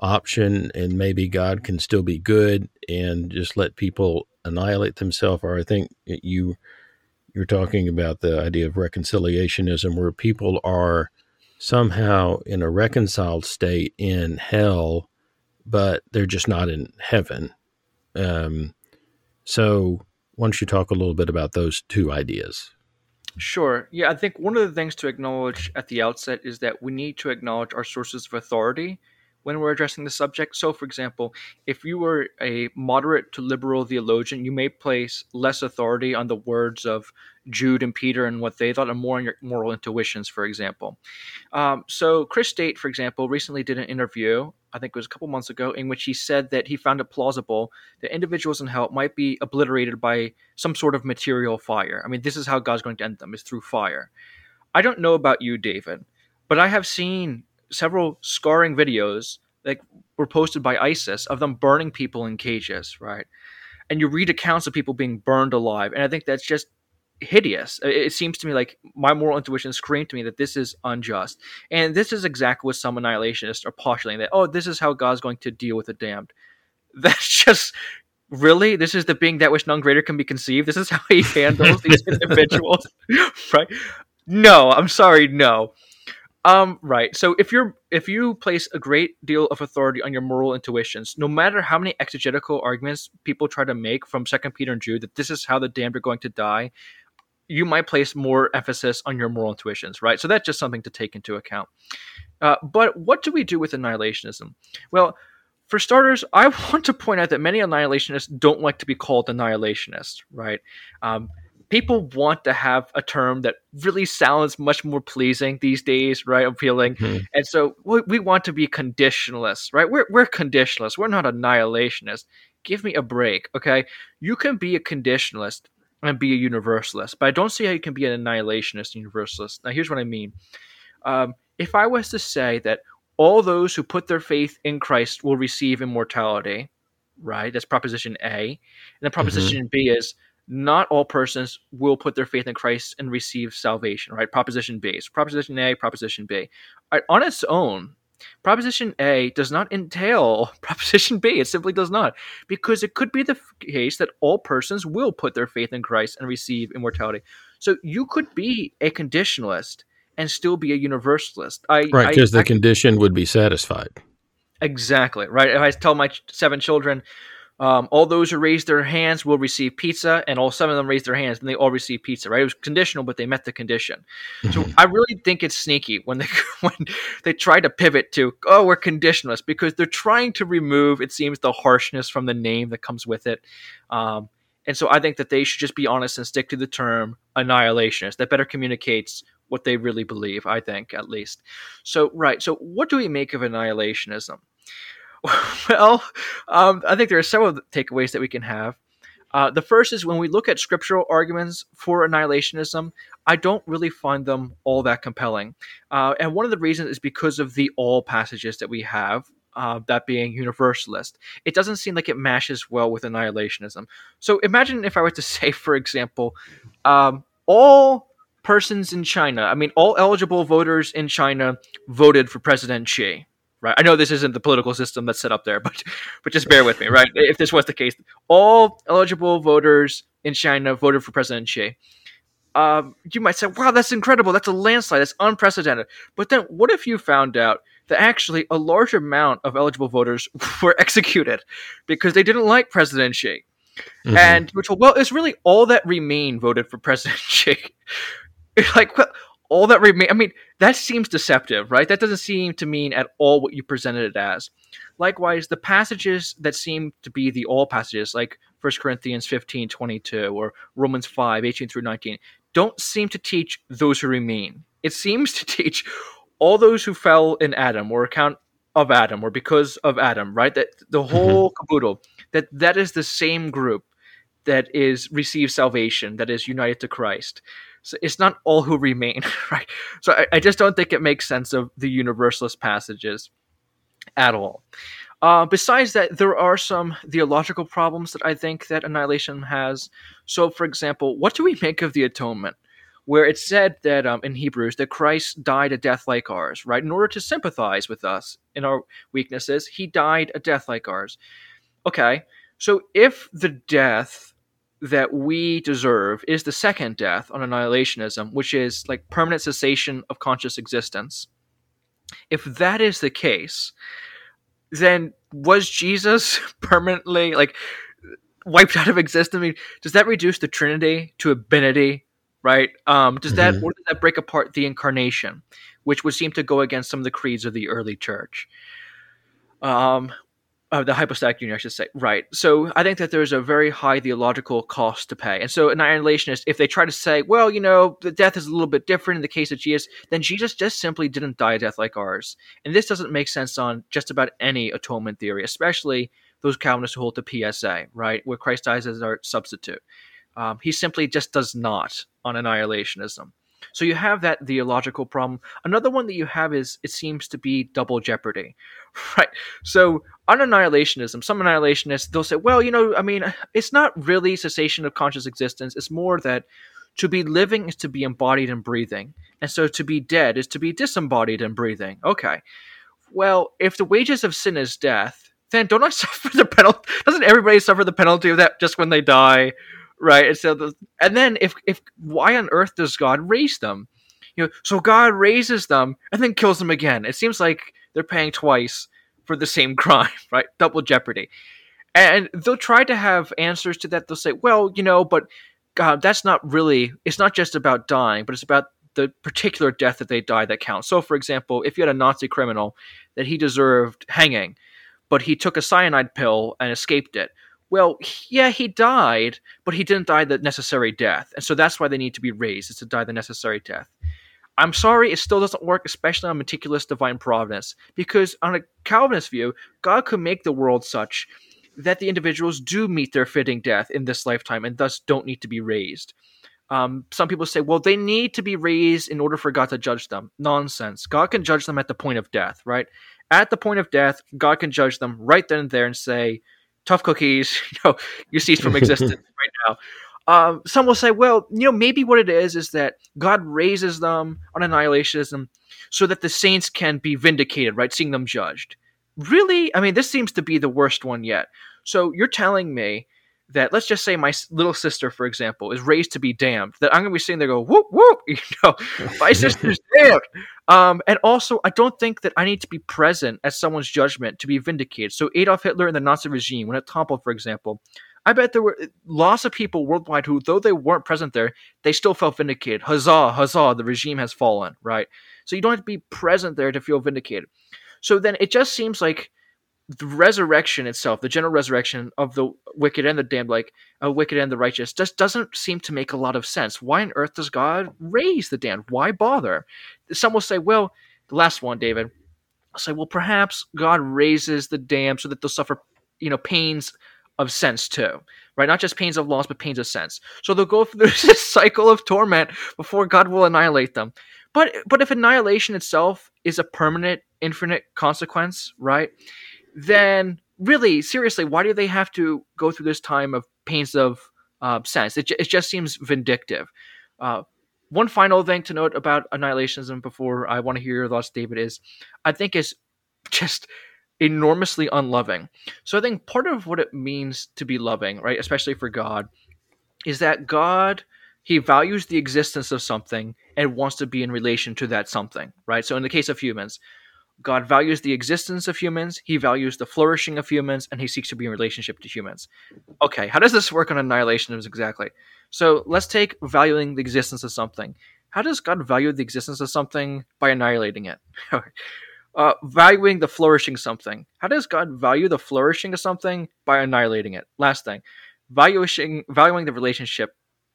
option, and maybe God can still be good and just let people annihilate themselves. Or I think you you're talking about the idea of reconciliationism, where people are somehow in a reconciled state in hell, but they're just not in heaven. Um, so, why don't you talk a little bit about those two ideas? Sure. Yeah, I think one of the things to acknowledge at the outset is that we need to acknowledge our sources of authority when we're addressing the subject. So, for example, if you were a moderate to liberal theologian, you may place less authority on the words of Jude and Peter and what they thought, and more on your moral intuitions, for example. Um, so, Chris Date, for example, recently did an interview, I think it was a couple months ago, in which he said that he found it plausible that individuals in hell might be obliterated by some sort of material fire. I mean, this is how God's going to end them, is through fire. I don't know about you, David, but I have seen several scarring videos that were posted by ISIS of them burning people in cages, right? And you read accounts of people being burned alive, and I think that's just hideous. It seems to me like my moral intuition screamed to me that this is unjust, and this is exactly what some annihilationists are postulating that oh, this is how God's going to deal with the damned. That's just really this is the being that which none greater can be conceived. This is how he handles these individuals, right? No, I'm sorry, no. Um, right. So if you're if you place a great deal of authority on your moral intuitions, no matter how many exegetical arguments people try to make from Second Peter and Jude that this is how the damned are going to die, you might place more emphasis on your moral intuitions, right? So that's just something to take into account. Uh, but what do we do with annihilationism? Well, for starters, I want to point out that many annihilationists don't like to be called annihilationists, right? Um, people want to have a term that really sounds much more pleasing these days, right? Appealing. Mm-hmm. And so we, we, want to be conditionalists, right? We're, we're conditionalists. We're not annihilationists. Give me a break, okay? You can be a conditionalist and be a universalist, but I don't see how you can be an annihilationist universalist. Now, here's what I mean. Um, if I was to say that all those who put their faith in Christ will receive immortality, right? That's proposition A. And then proposition mm-hmm. B is not all persons will put their faith in Christ and receive salvation, right? Proposition B. So proposition A, proposition B. Right, on its own, proposition A does not entail proposition B. It simply does not. Because it could be the case that all persons will put their faith in Christ and receive immortality. So you could be a conditionalist and still be a universalist. I, right, because the I, condition would be satisfied. Exactly, right? If I tell my seven children, um, all those who raised their hands will receive pizza, and all seven of them raised their hands, and they all receive pizza. Right? It was conditional, but they met the condition. So I really think it's sneaky when they when they try to pivot to oh we're conditionalists because they're trying to remove it seems the harshness from the name that comes with it. Um, and so I think that they should just be honest and stick to the term annihilationist. That better communicates what they really believe. I think at least. So right. So what do we make of annihilationism? well, um, I think there are several takeaways that we can have. Uh, the first is when we look at scriptural arguments for annihilationism, I don't really find them all that compelling. Uh, and one of the reasons is because of the all passages that we have, uh, that being universalist. It doesn't seem like it mashes well with annihilationism. So imagine if I were to say, for example, um, all persons in China, I mean, all eligible voters in China voted for President Xi right? I know this isn't the political system that's set up there, but but just bear with me, right? If this was the case, all eligible voters in China voted for President Xi. um, you might say, wow, that's incredible. That's a landslide. That's unprecedented. But then what if you found out that actually a large amount of eligible voters were executed because they didn't like President Xi? Mm-hmm. And which, well, it's really all that remain voted for President Xi. like, well, all that remain. I mean, that seems deceptive, right? That doesn't seem to mean at all what you presented it as. Likewise, the passages that seem to be the all passages, like 1 Corinthians 15, 22, or Romans 5, 18 through 19, don't seem to teach those who remain. It seems to teach all those who fell in Adam or account of Adam or because of Adam, right? That the mm-hmm. whole mm-hmm. caboodle, that that is the same group that is receives salvation, that is united to Christ. So it's not all who remain, right? So I, I just don't think it makes sense of the universalist passages at all. Uh, besides that, there are some theological problems that I think that Annihilation has. So, for example, what do we make of the atonement? Where it's said that um, in Hebrews that Christ died a death like ours, right? In order to sympathize with us in our weaknesses, he died a death like ours. Okay, so if the death that we deserve is the second death on annihilationism, which is like permanent cessation of conscious existence, if that is the case, then was Jesus permanently like wiped out of existence? I mean, does that reduce the Trinity to a binity? Right? Um, does that mm-hmm. or does that break apart the incarnation, which would seem to go against some of the creeds of the early church? Um, uh, the hypostatic union, I should say. Right. So I think that there's a very high theological cost to pay. And so annihilationists, if they try to say, well, you know, the death is a little bit different in the case of Jesus, then Jesus just simply didn't die a death like ours. And this doesn't make sense on just about any atonement theory, especially those Calvinists who hold to PSA, right, where Christ dies as our substitute. Um, he simply just does not on annihilationism. So you have that theological problem. Another one that you have is it seems to be double jeopardy, right? So on annihilationism, some annihilationists they'll say, well, you know, I mean, it's not really cessation of conscious existence. It's more that to be living is to be embodied and breathing, and so to be dead is to be disembodied and breathing. Okay, well, if the wages of sin is death, then don't I suffer the penalty? Doesn't everybody suffer the penalty of that just when they die? Right? And so, the, and then if if why on earth does God raise them? You know, so God raises them and then kills them again. It seems like they're paying twice for the same crime, right? Double jeopardy. And they'll try to have answers to that. They'll say, well, you know, but God, that's not really. It's not just about dying, but it's about the particular death that they die that counts. So, for example, if you had a Nazi criminal that he deserved hanging, but he took a cyanide pill and escaped it, well, yeah, he died, but he didn't die the necessary death. And so that's why they need to be raised, is to die the necessary death. I'm sorry, it still doesn't work, especially on meticulous divine providence, because on a Calvinist view, God could make the world such that the individuals do meet their fitting death in this lifetime and thus don't need to be raised. Um, some people say, well, they need to be raised in order for God to judge them. Nonsense. God can judge them at the point of death, right? At the point of death, God can judge them right then and there and say, tough cookies, you know, you cease from existence right now. Um, some will say, well, you know, maybe what it is is that God raises them on annihilationism so that the saints can be vindicated, right? Seeing them judged. Really? I mean, this seems to be the worst one yet. So you're telling me that let's just say my little sister, for example, is raised to be damned. That I'm going to be sitting there go whoop whoop, you know, my sister's damned. Um, and also, I don't think that I need to be present at someone's judgment to be vindicated. So Adolf Hitler and the Nazi regime, when it toppled, for example, I bet there were lots of people worldwide who, though they weren't present there, they still felt vindicated. Huzzah, huzzah, the regime has fallen, right? So you don't have to be present there to feel vindicated. So then it just seems like the resurrection itself, the general resurrection of the wicked and the damned, like a uh, wicked and the righteous, just doesn't seem to make a lot of sense. Why on earth does God raise the damned? Why bother? Some will say, well, the last one, David, I'll say, well, perhaps God raises the damned so that they'll suffer, you know, pains of sense too, right? Not just pains of loss, but pains of sense. So they'll go through this cycle of torment before God will annihilate them. But but if annihilation itself is a permanent, infinite consequence, right? Then really, seriously, why do they have to go through this time of pains of uh, sense? It, it just seems vindictive. Uh, one final thing to note about annihilationism before I want to hear your thoughts, David, is I think is just enormously unloving. So I think part of what it means to be loving, right, especially for God, is that God he values the existence of something and wants to be in relation to that something, right? So in the case of humans, God values the existence of humans, he values the flourishing of humans, and he seeks to be in relationship to humans. Okay, how does this work on annihilationism exactly? So let's take valuing the existence of something. How does God value the existence of something by annihilating it? uh, valuing the flourishing something. How does God value the flourishing of something by annihilating it? Last thing, valuing valuing the relationship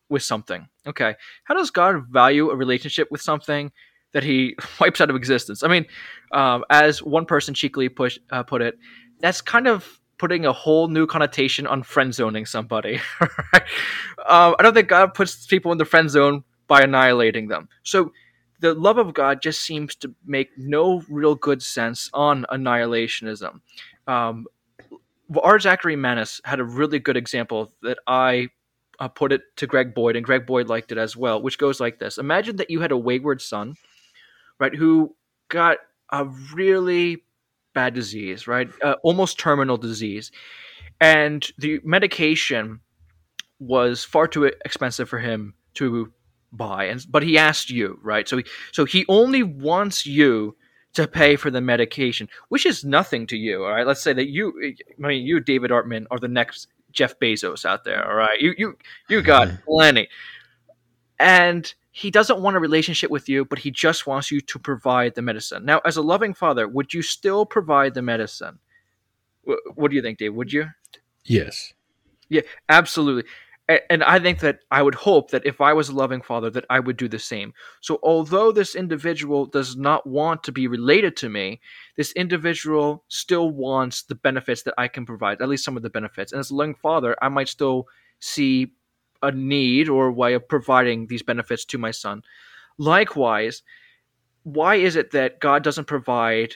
with something. Okay, how does God value a relationship with something that He wipes out of existence? I mean, um, as one person cheekily push, uh, put it, that's kind of putting a whole new connotation on friend zoning somebody. right? um, I don't think God puts people in the friend zone by annihilating them. So the love of God just seems to make no real good sense on annihilationism. Um, R. Zachary Manis had a really good example that I uh, put it to Greg Boyd, and Greg Boyd liked it as well, which goes like this Imagine that you had a wayward son, right, who got a really bad disease, right, uh, almost terminal disease, and the medication was far too expensive for him to buy. And but he asked you right? So he so he only wants you to pay for the medication which is nothing to you all right? Let's say that you i mean you david artman are the next jeff bezos out there all right? You you you got plenty. And he doesn't want a relationship with you but he just wants you to provide the medicine. Now as a loving father would you still provide the medicine? What do you think dave? Would you? Yes. Yeah absolutely. And I think that I would hope that if I was a loving father, that I would do the same. So, although this individual does not want to be related to me, this individual still wants the benefits that I can provide, at least some of the benefits. And as a loving father, I might still see a need or a way of providing these benefits to my son. Likewise, why is it that God doesn't provide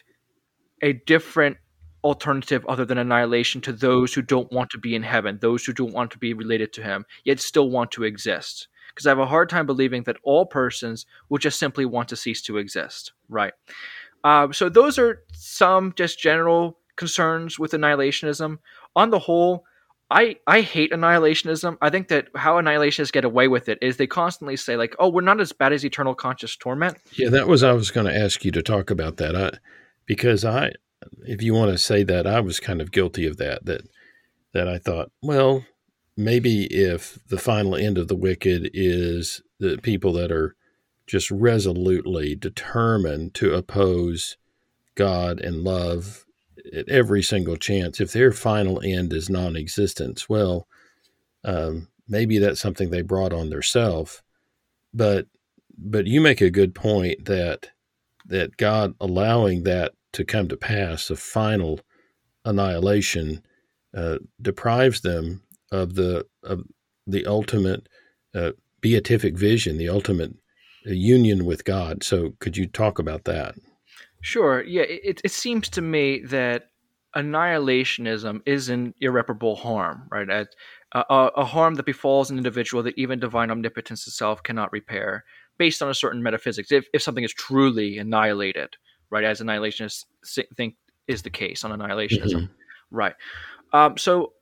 a different alternative other than annihilation to those who don't want to be in heaven, those who don't want to be related to him, yet still want to exist. Because I have a hard time believing that all persons will just simply want to cease to exist, right? Uh, so those are some just general concerns with annihilationism. On the whole, I, I hate annihilationism. I think that how annihilationists get away with it is they constantly say like, "Oh, we're not as bad as eternal conscious torment." Yeah, that was I was going to ask you to talk about that. I, because I if you want to say that, I was kind of guilty of that. That that I thought, well, maybe if the final end of the wicked is the people that are just resolutely determined to oppose God and love at every single chance, if their final end is non-existence, well, um, maybe that's something they brought on themselves. But but you make a good point that that God allowing that to come to pass, the final annihilation, uh, deprives them of the of the ultimate uh, beatific vision, the ultimate uh, union with God. So, could you talk about that? Sure. Yeah, it, it seems to me that annihilationism is an irreparable harm, right? A, a, a, harm that befalls an individual that even divine omnipotence itself cannot repair, based on a certain metaphysics. If, if something is truly annihilated, right? As annihilationists think is the case on annihilationism, mm-hmm. right? Um, so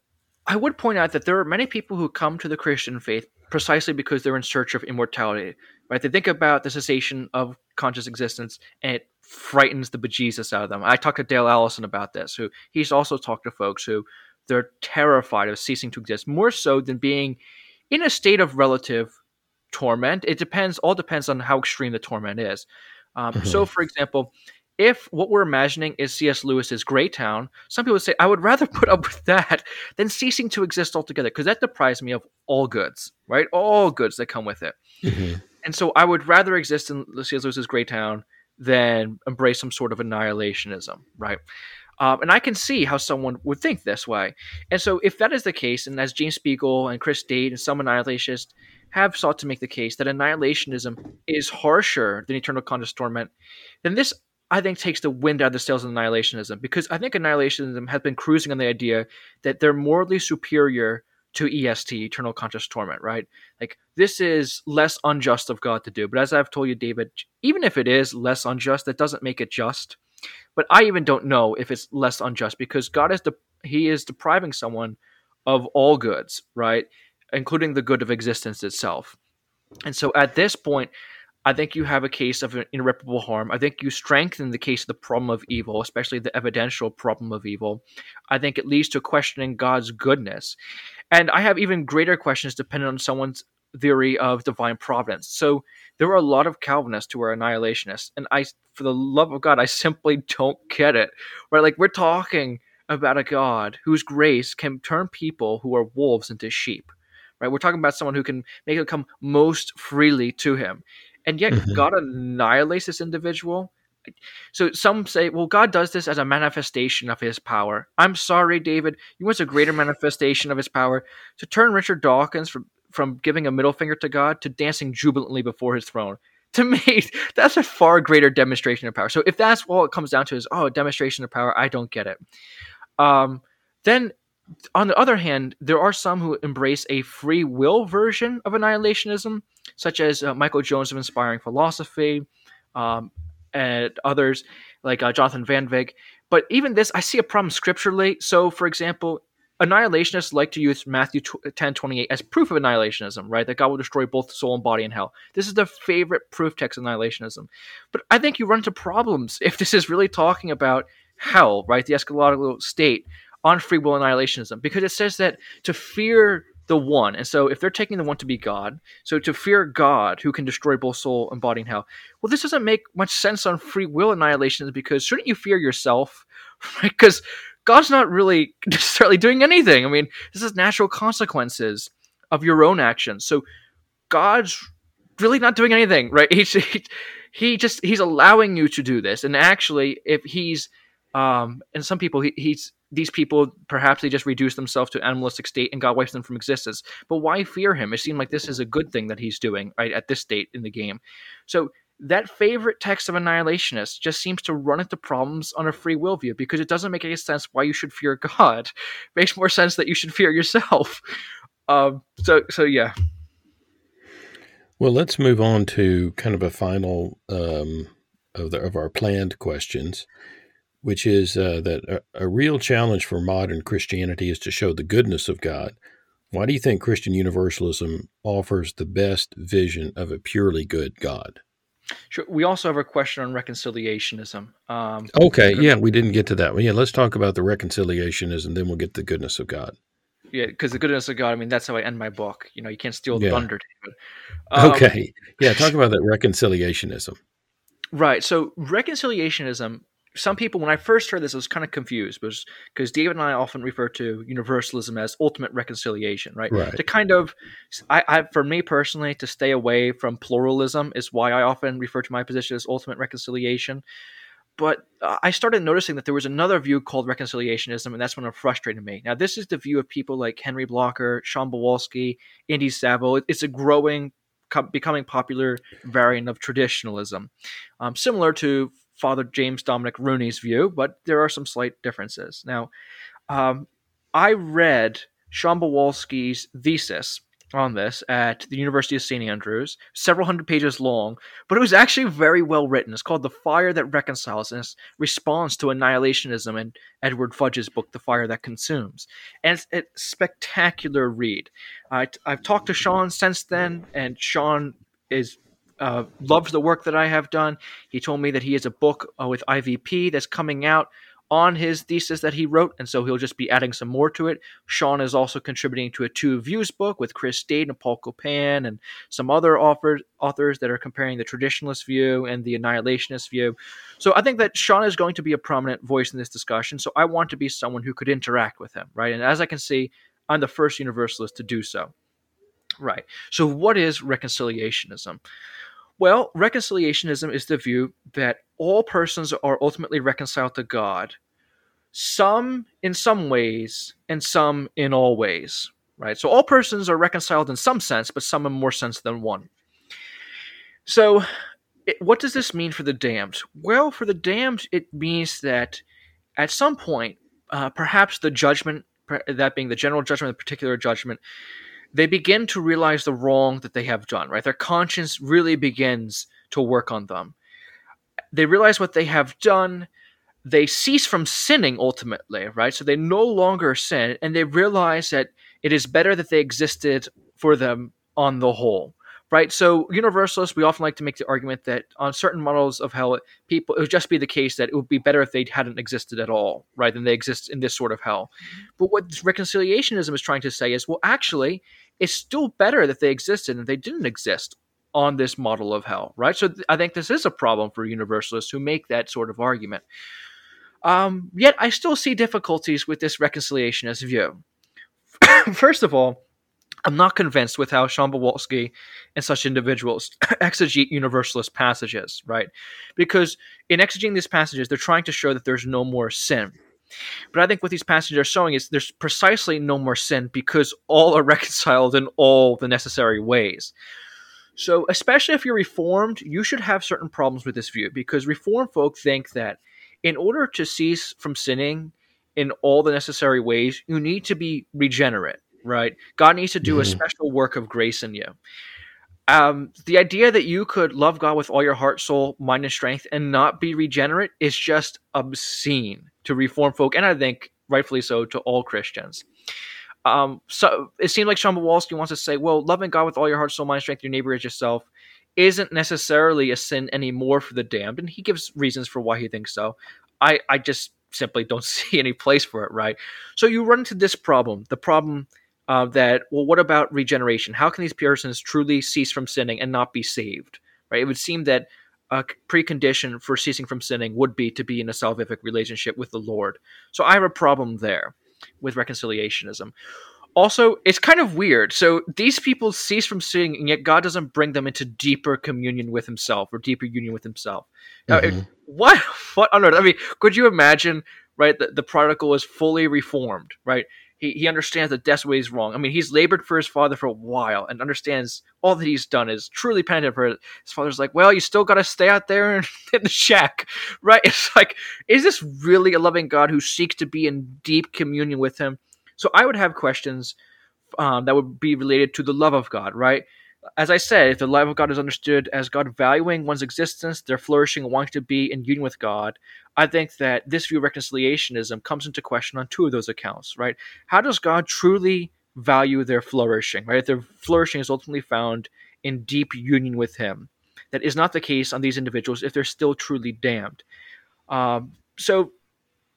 I would point out that there are many people who come to the Christian faith precisely because they're in search of immortality, right? They think about the cessation of conscious existence and it frightens the bejesus out of them. I talked to Dale Allison about this, who he's also talked to folks who they're terrified of ceasing to exist, more so than being in a state of relative torment. It depends, all depends on how extreme the torment is. Um, mm-hmm. So, for example, if what we're imagining is C.S. Lewis's Grey Town, some people would say, I would rather put up with that than ceasing to exist altogether, because that deprives me of all goods, right? All goods that come with it. Mm-hmm. And so I would rather exist in C.S. Lewis's Greytown than embrace some sort of annihilationism, right? Um, and I can see how someone would think this way. And so, if that is the case, and as James Spiegel and Chris Date and some annihilationists have sought to make the case that annihilationism is harsher than eternal conscious torment, then this I think takes the wind out of the sails of annihilationism because I think annihilationism has been cruising on the idea that they're morally superior to ECT, eternal conscious torment, right? Like this is less unjust of God to do. But as I've told you, David, even if it is less unjust, that doesn't make it just. But I even don't know if it's less unjust because God is de- He is depriving someone of all goods, right, including the good of existence itself. And so at this point, I think you have a case of irreparable harm. I think you strengthen the case of the problem of evil, especially the evidential problem of evil. I think it leads to questioning God's goodness. And I have even greater questions depending on someone's theory of divine providence. So there are a lot of Calvinists who are annihilationists. And I, for the love of God, I simply don't get it. Right? Like we're talking about a God whose grace can turn people who are wolves into sheep. Right? We're talking about someone who can make it come most freely to him and yet mm-hmm. God annihilates this individual. So some say, well, God does this as a manifestation of his power. I'm sorry, David. You want a greater manifestation of his power to turn Richard Dawkins from, from giving a middle finger to God to dancing jubilantly before his throne. To me, that's a far greater demonstration of power. So if that's all it comes down to is, oh, a demonstration of power, I don't get it. Um, then on the other hand, there are some who embrace a free will version of annihilationism, such as uh, Michael Jones of Inspiring Philosophy, um, and others like uh, Jonathan Kvanvig. But even this, I see a problem scripturally. So, for example, annihilationists like to use Matthew 10 28 as proof of annihilationism, right? That God will destroy both soul and body in hell. This is the favorite proof text of annihilationism. But I think you run into problems if this is really talking about hell, right? The eschatological state on free will annihilationism because it says that to fear the one. And so if they're taking the one to be God, so to fear God who can destroy both soul and body in hell, well, this doesn't make much sense on free will annihilation because shouldn't you fear yourself? Because God's not really necessarily doing anything. I mean, this is natural consequences of your own actions. So God's really not doing anything, right? He's, he, he just, he's allowing you to do this. And actually, if he's, um, and some people, he, he's, these people perhaps they just reduce themselves to animalistic state and God wipes them from existence. But why fear him? It seemed like this is a good thing that he's doing right at this state in the game. So that favorite text of annihilationists just seems to run into problems on a free will view because it doesn't make any sense why you should fear God. It makes more sense that you should fear yourself. Um, so so yeah. Well, let's move on to kind of a final um, of the, of our planned questions which is uh, that a, a, real challenge for modern Christianity is to show the goodness of God. Why do you think Christian Universalism offers the best vision of a purely good God? Sure. We also have a question on reconciliationism. Um, okay. Yeah, we didn't get to that one. Yeah, let's talk about the reconciliationism, then we'll get the goodness of God. Yeah, because the goodness of God. I mean, that's how I end my book. You know, you can't steal the yeah. thunder. Um, okay. Yeah, talk about that reconciliationism. Right. So reconciliationism some people, when I first heard this, I was kind of confused, because because David and I often refer to universalism as ultimate reconciliation, right? right. To kind of, I, I, for me personally, to stay away from pluralism is why I often refer to my position as ultimate reconciliation. But uh, I started noticing that there was another view called reconciliationism, and that's when it frustrated me. Now, this is the view of people like Henri Blocher, Shawn Bawulski, Andy Saville. It's a growing, becoming popular variant of traditionalism, um, similar to Father James Dominic Rooney's view, but there are some slight differences. Now, um, I read Shawn thesis on this at the University of St. Andrews, several hundred pages long, but it was actually very well written. It's called The Fire That Reconciles, and it responds to annihilationism in Edward Fudge's book, The Fire That Consumes. And it's a spectacular read. I, I've talked to Shawn since then, and Shawn is uh, loves the work that I have done. He told me that he has a book uh, with IVP that's coming out on his thesis that he wrote, and so he'll just be adding some more to it. Shawn is also contributing to a two views book with Chris Date and Paul Copan and some other authors, authors that are comparing the traditionalist view and the annihilationist view. So I think that Shawn is going to be a prominent voice in this discussion. So I want to be someone who could interact with him, right? And as I can see, I'm the first universalist to do so. Right. So what is reconciliationism? Well, reconciliationism is the view that all persons are ultimately reconciled to God, some in some ways, and some in all ways. Right? So all persons are reconciled in some sense, but some in more sense than one. So, it, what does this mean for the damned? Well, for the damned, it means that at some point, uh, perhaps the judgment, that being the general judgment, the particular judgment, they begin to realize the wrong that they have done, right? Their conscience really begins to work on them. They realize what they have done. They cease from sinning ultimately, right? So they no longer sin and they realize that it is better that they existed for them on the whole. right? So universalists, we often like to make the argument that on certain models of hell, people it would just be the case that it would be better if they hadn't existed at all, right? Than they exist in this sort of hell. Mm-hmm. But what reconciliationism is trying to say is, well, actually, it's still better that they existed and they didn't exist on this model of hell, right? So th- I think this is a problem for universalists who make that sort of argument. Um, yet I still see difficulties with this reconciliationist view. First of all, I'm not convinced with how Shawn Bawulski and such individuals exegete universalist passages, right? Because in exegeting these passages, they're trying to show that there's no more sin. But I think what these passages are showing is there's precisely no more sin because all are reconciled in all the necessary ways. So, especially if you're reformed, you should have certain problems with this view because reformed folk think that in order to cease from sinning in all the necessary ways, you need to be regenerate right? God needs to do mm-hmm. a special work of grace in you. Um, the idea that you could love God with all your heart, soul, mind, and strength and not be regenerate is just obscene to reform folk, and I think rightfully so to all Christians. Um, so it seems like Shawn Bawulski wants to say, well, loving God with all your heart, soul, mind, strength, your neighbor as yourself, isn't necessarily a sin anymore for the damned, and he gives reasons for why he thinks so. I, I just simply don't see any place for it, right? So you run into this problem, the problem uh, that well what about regeneration how can these persons truly cease from sinning and not be saved right it would seem that a precondition for ceasing from sinning would be to be in a salvific relationship with the lord. So i have a problem there with reconciliationism. Also it's kind of weird. So these people cease from sinning and yet god doesn't bring them into deeper communion with himself or deeper union with himself. Mm-hmm. now, what what on earth? I mean could you imagine right the, the prodigal is fully reformed right he, he understands that that's what he's wrong. I mean, he's labored for his father for a while and understands all that he's done is truly penitent for it. His father's like, well, you still got to stay out there in, in the shack, right? It's like, is this really a loving God who seeks to be in deep communion with him? So I would have questions um, that would be related to the love of God, right? As I said, if the love of God is understood as God valuing one's existence, their flourishing, wanting to be in union with God, I think that this view of reconciliationism comes into question on two of those accounts, right? How does God truly value their flourishing, right? If their flourishing is ultimately found in deep union with Him. That is not the case on these individuals if they're still truly damned. Um, so,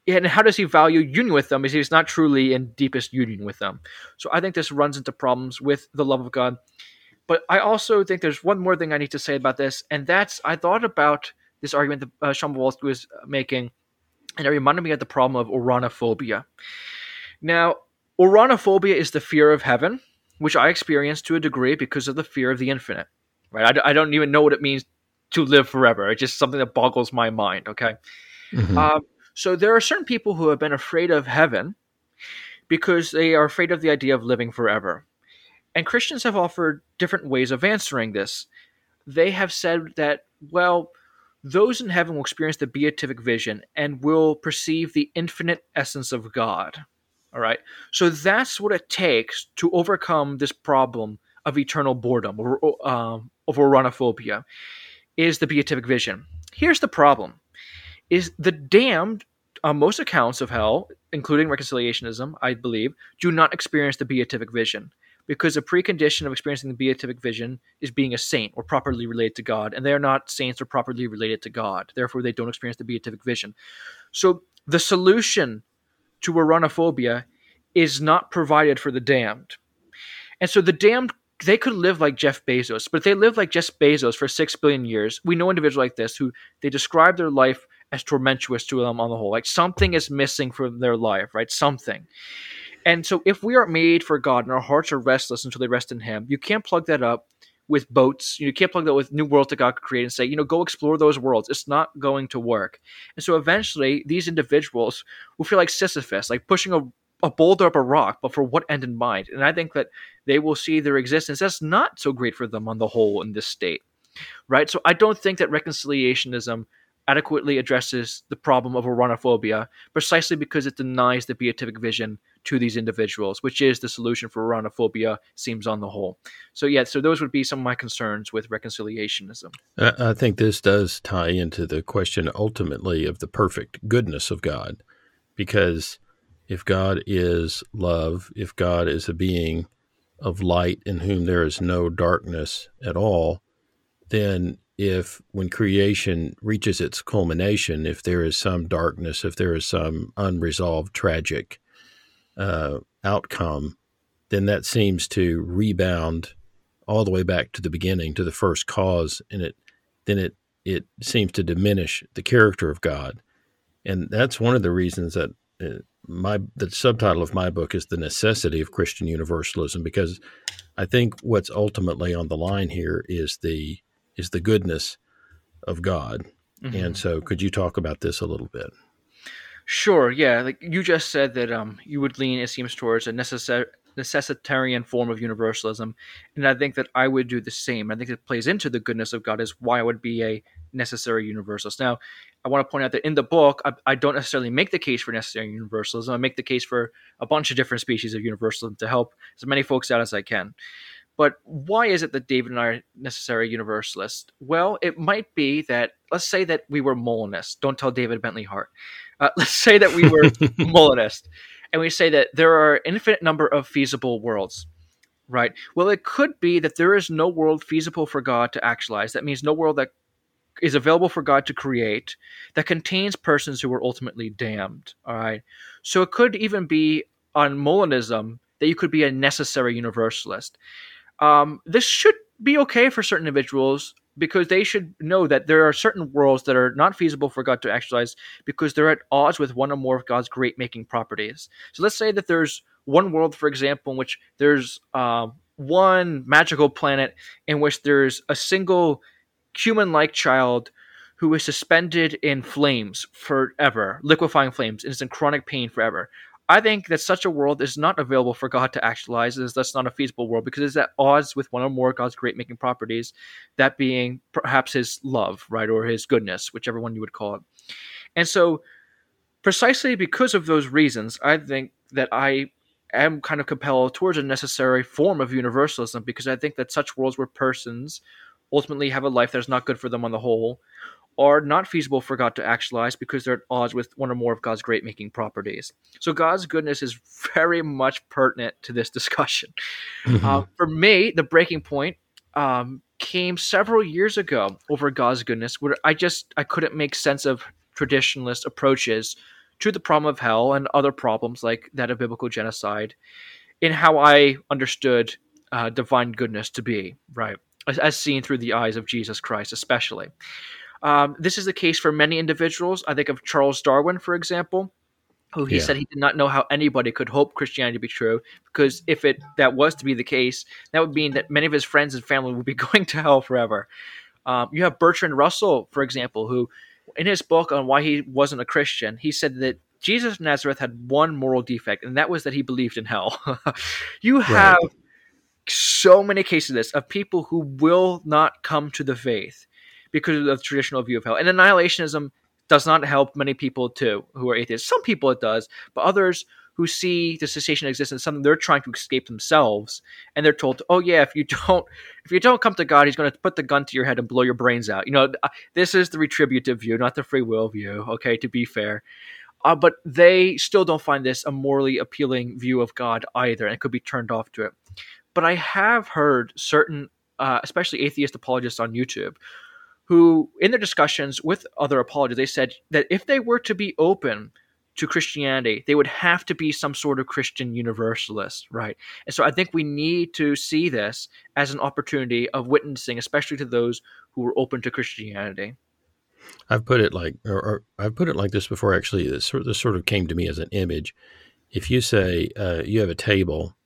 and how does he value union with them if he's not truly in deepest union with them? So I think this runs into problems with the love of God but I also think there's one more thing I need to say about this, and that's I thought about this argument that uh, Shawn Bawulski was making, and it reminded me of the problem of uranophobia. Now, uranophobia is the fear of heaven, which I experience to a degree because of the fear of the infinite. Right? I, I don't even know what it means to live forever. It's just something that boggles my mind. Okay. Mm-hmm. Um, so there are certain people who have been afraid of heaven because they are afraid of the idea of living forever. And Christians have offered different ways of answering this. They have said that, well, those in heaven will experience the beatific vision and will perceive the infinite essence of God. All right. So that's what it takes to overcome this problem of eternal boredom or uh, of uranophobia is the beatific vision. Here's the problem is the damned on most accounts of hell, including reconciliationism, I believe, do not experience the beatific vision because a precondition of experiencing the beatific vision is being a saint or properly related to God, and they are not saints or properly related to God. Therefore, they don't experience the beatific vision. So the solution to uranophobia is not provided for the damned. And so the damned they could live like Jeff Bezos, but if they live like Jeff Bezos for six billion years, we know individuals like this who they describe their life as tormentuous to them on the whole. Like something is missing from their life, right? Something. And so if we are made for God and our hearts are restless until they rest in Him, you can't plug that up with boats. You can't plug that with new worlds that God could create and say, you know, go explore those worlds. It's not going to work. And so eventually these individuals will feel like Sisyphus, like pushing a, a boulder up a rock, but for what end in mind? And I think that they will see their existence as not so great for them on the whole in this state. Right? So I don't think that reconciliationism adequately addresses the problem of uranophobia precisely because it denies the beatific vision to these individuals, which is the solution for uranophobia, seems on the whole. So, yeah, so those would be some of my concerns with reconciliationism. I think this does tie into the question ultimately of the perfect goodness of God, because if God is love, if God is a being of light in whom there is no darkness at all, then if when creation reaches its culmination, if there is some darkness, if there is some unresolved tragic uh, outcome, then that seems to rebound all the way back to the beginning, to the first cause, and it then it it seems to diminish the character of God, and that's one of the reasons that uh, my the subtitle of my book is the necessity of Christian universalism because I think what's ultimately on the line here is the is the goodness of God. Mm-hmm. And so could you talk about this a little bit? Sure, yeah. Like you just said that um you would lean it seems towards a necessary necessitarian form of universalism, and I think that I would do the same. I think it plays into the goodness of God is why I would be a necessary universalist. Now, I want to point out that in the book, I, I, don't necessarily make the case for necessary universalism. I make the case for a bunch of different species of universalism to help as many folks out as I can. But why is it that David and I are necessary universalists? Well, it might be that, let's say that we were Molinists. Don't tell David Bentley Hart. Uh, let's say that we were Molinist, and we say that there are infinite number of feasible worlds right? Well, it could be that there is no world feasible for God to actualize. That means no world that is available for God to create that contains persons who were ultimately damned. All right. So it could even be on Molinism that you could be a necessary universalist. Um, this should be okay for certain individuals because they should know that there are certain worlds that are not feasible for God to actualize because they're at odds with one or more of God's great making properties. So let's say that there's one world, for example, in which there's uh, one magical planet in which there's a single human like child who is suspended in flames forever, liquefying flames, and is in chronic pain forever. I think that such a world is not available for God to actualize, as that's not a feasible world because it's at odds with one or more of God's great making properties, that being perhaps his love, right, or his goodness, whichever one you would call it. And so, precisely because of those reasons, I think that I am kind of compelled towards a necessary form of universalism because I think that such worlds where persons ultimately have a life that is not good for them on the whole, are not feasible for God to actualize because they're at odds with one or more of God's great making properties. So God's goodness is very much pertinent to this discussion. Mm-hmm. Uh, for me, the breaking point um, came several years ago over God's goodness, where I just I couldn't make sense of traditionalist approaches to the problem of hell and other problems like that of biblical genocide in how I understood uh, divine goodness to be. Right as seen through the eyes of Jesus Christ, especially. Um, this is the case for many individuals. I think of Charles Darwin, for example, who he yeah. said he did not know how anybody could hope Christianity to be true, because if it that was to be the case, that would mean that many of his friends and family would be going to hell forever. Um, you have Bertrand Russell, for example, who, in his book on why he wasn't a Christian, he said that Jesus of Nazareth had one moral defect, and that was that he believed in hell. you have right so many cases of this of people who will not come to the faith because of the traditional view of hell. And annihilationism does not help many people too who are atheists. Some people it does, but others who see the cessation of existence something they're trying to escape themselves, and they're told, "Oh yeah, if you don't, if you don't come to God, He's going to put the gun to your head and blow your brains out." You know, uh, this is the retributive view, not the free will view. Okay, to be fair. Uh, but they still don't find this a morally appealing view of God either, and could be turned off to it. But I have heard certain, uh, especially atheist apologists on YouTube, who, in their discussions with other apologists, they said that if they were to be open to Christianity, they would have to be some sort of Christian universalist, right? And so I think we need to see this as an opportunity of witnessing, especially to those who are open to Christianity. I've put it like, or, or I've put it like this before. Actually, this sort, this sort of came to me as an image. If you say uh, you have a table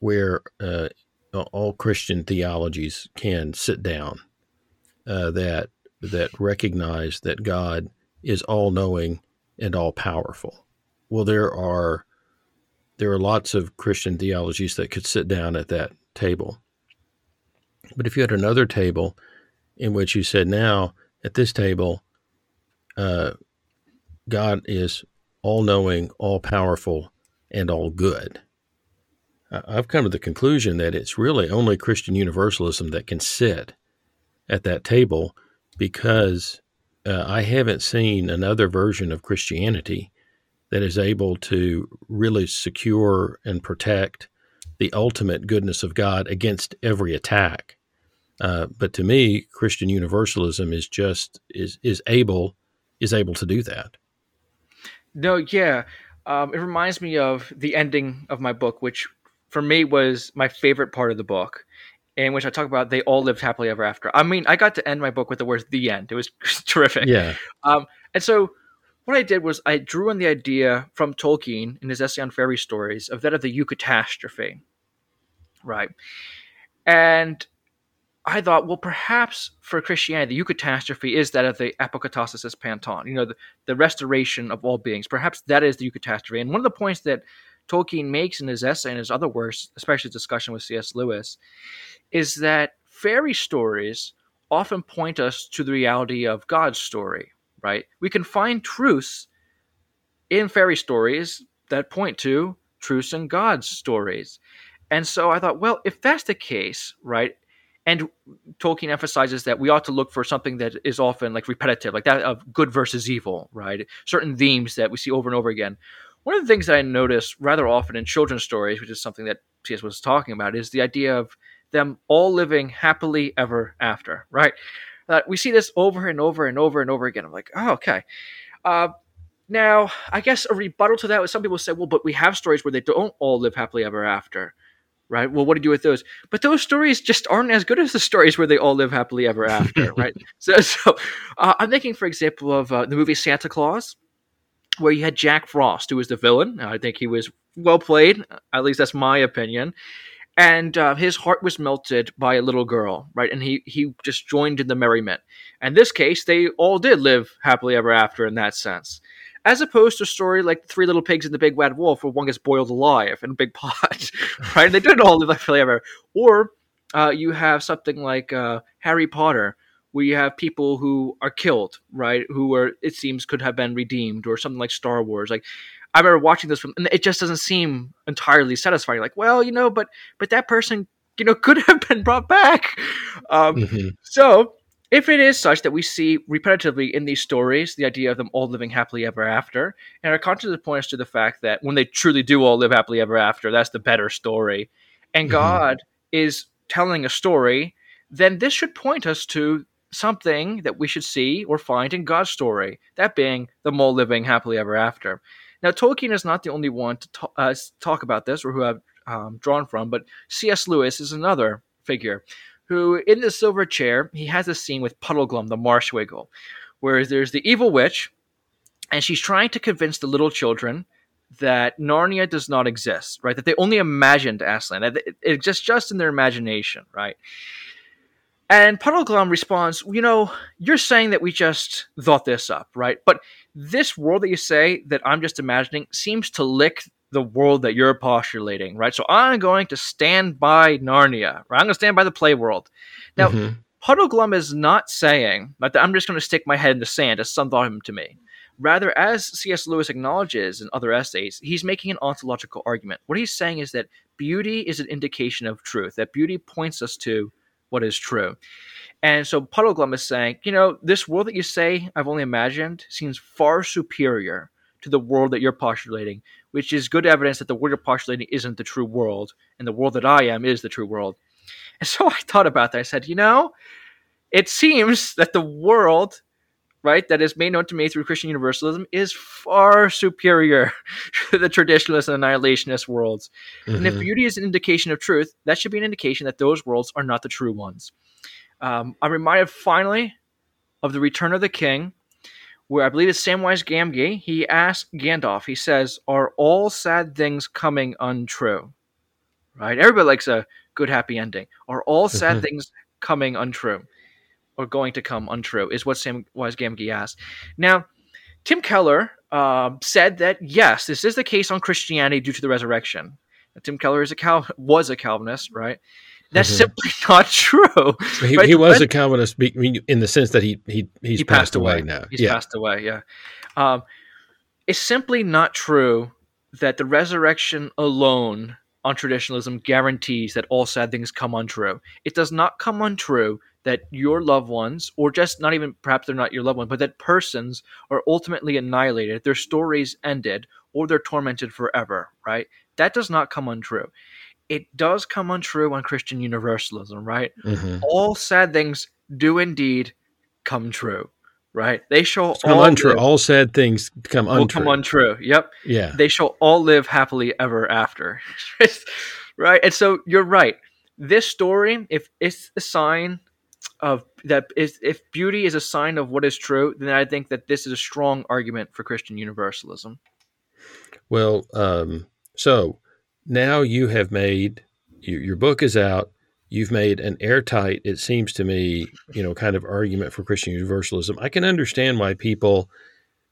where uh, all Christian theologies can sit down uh, that that recognize that God is all knowing and all powerful. Well, there are there are lots of Christian theologies that could sit down at that table. But if you had another table in which you said, now at this table, uh, God is all knowing, all powerful, and all good. I've come to the conclusion that it's really only Christian Universalism that can sit at that table because uh, I haven't seen another version of Christianity that is able to really secure and protect the ultimate goodness of God against every attack. Uh, but to me, Christian universalism is just is is able is able to do that. No, yeah, um, it reminds me of the ending of my book, which for me was my favorite part of the book, in which I talk about they all lived happily ever after. I mean, I got to end my book with the words "the end." It was terrific. Yeah. Um, and so what I did was I drew on the idea from Tolkien in his essay on fairy stories of that of the eucatastrophe, right? And I thought, well, perhaps for Christianity, the eucatastrophe is that of the apokatastasis panton, you know, the, the restoration of all beings. Perhaps that is the eucatastrophe. And one of the points that Tolkien makes in his essay and his other works, especially discussion with C.S. Lewis, is that fairy stories often point us to the reality of God's story, right? We can find truths in fairy stories that point to truths in God's stories. And so I thought, well, if that's the case, right? And Tolkien emphasizes that we ought to look for something that is often like repetitive, like that of good versus evil, right? Certain themes that we see over and over again. One of the things that I notice rather often in children's stories, which is something that C.S. was talking about, is the idea of them all living happily ever after, right? Uh, we see this over and over and over and over again. I'm like, oh, okay. Uh, now, I guess a rebuttal to that was some people say, well, but we have stories where they don't all live happily ever after, right? Well, what do you do with those? But those stories just aren't as good as the stories where they all live happily ever after, right? So, so uh, I'm thinking, for example, of uh, the movie Santa Claus, where you had Jack Frost, who was the villain. I think he was well played, at least that's my opinion and uh, his heart was melted by a little girl, right? And he he just joined in the merriment. And in this case, they all did live happily ever after in that sense, as opposed to a story like the Three Little Pigs and the Big Bad Wolf, where one gets boiled alive in a big pot, right? And they didn't all live happily ever. Or uh, you have something like uh, Harry Potter, where you have people who are killed, right? Who are it seems could have been redeemed, or something like Star Wars, like I remember watching this film, and it just doesn't seem entirely satisfying. Like, well, you know, but but that person, you know, could have been brought back. Um, mm-hmm. So, if it is such that we see repetitively in these stories the idea of them all living happily ever after, and our conscience points to the fact that when they truly do all live happily ever after, that's the better story, and mm-hmm. God is telling a story, then this should point us to something that we should see or find in God's story, that being the all living happily ever after. Now, Tolkien is not the only one to talk, uh, talk about this or who I've um, drawn from, but C.S. Lewis is another figure who, in the Silver Chair, he has a scene with Puddleglum, the Marshwiggle, where there's the evil witch, and she's trying to convince the little children that Narnia does not exist, right? That they only imagined Aslan, that it exists just in their imagination, right? And Puddleglum responds, You know, you're saying that we just thought this up, right? But this world that you say that I'm just imagining seems to lick the world that you're postulating, right? So I'm going to stand by Narnia, right? I'm going to stand by the play world. Now, mm-hmm. Puddleglum is not saying that I'm just going to stick my head in the sand, as some thought him to me. Rather, as C.S. Lewis acknowledges in other essays, he's making an ontological argument. What he's saying is that beauty is an indication of truth, that beauty points us to what is true. And so Puddleglum is saying, you know, this world that you say I've only imagined seems far superior to the world that you're postulating, which is good evidence that the world you're postulating isn't the true world, and the world that I am is the true world. And so I thought about that. I said, you know, it seems that the world, right, that is made known to me through Christian universalism is far superior to the traditionalist and annihilationist worlds. Mm-hmm. And if mm-hmm. beauty is an indication of truth, that should be an indication that those worlds are not the true ones. Um, I'm reminded finally of the Return of the King, where I believe it's Samwise Gamgee. He asks Gandalf, he says, Are all sad things coming untrue? Right? Everybody likes a good, happy ending. Are all sad things coming untrue? Or going to come untrue? Is what Samwise Gamgee asked. Now, Tim Keller uh, said that yes, this is the case on Christianity due to the resurrection. Now, Tim Keller is a Cal- was a Calvinist, right? That's mm-hmm. simply not true. He, right? he was a Calvinist in the sense that he he he's he passed, passed away. away. now. He's yeah. passed away. Yeah, um, it's simply not true that the resurrection alone on traditionalism guarantees that all sad things come untrue. It does not come untrue that your loved ones, or just not even perhaps they're not your loved ones, but that persons are ultimately annihilated, their stories ended, or they're tormented forever. Right? That does not come untrue it does come untrue on Christian universalism, right? Mhm. All sad things do indeed come true, right? They shall all Come all untrue. live- All sad things will untrue. come untrue. Yep. yeah. They shall all live happily ever after. right? And so you're right. This story, if it's a sign of that is if beauty is a sign of what is true, then I think that this is a strong argument for Christian universalism. Well, um, so now you have made your, your book is out. You've made an airtight, it seems to me, you know, kind of argument for Christian universalism. I can understand why people,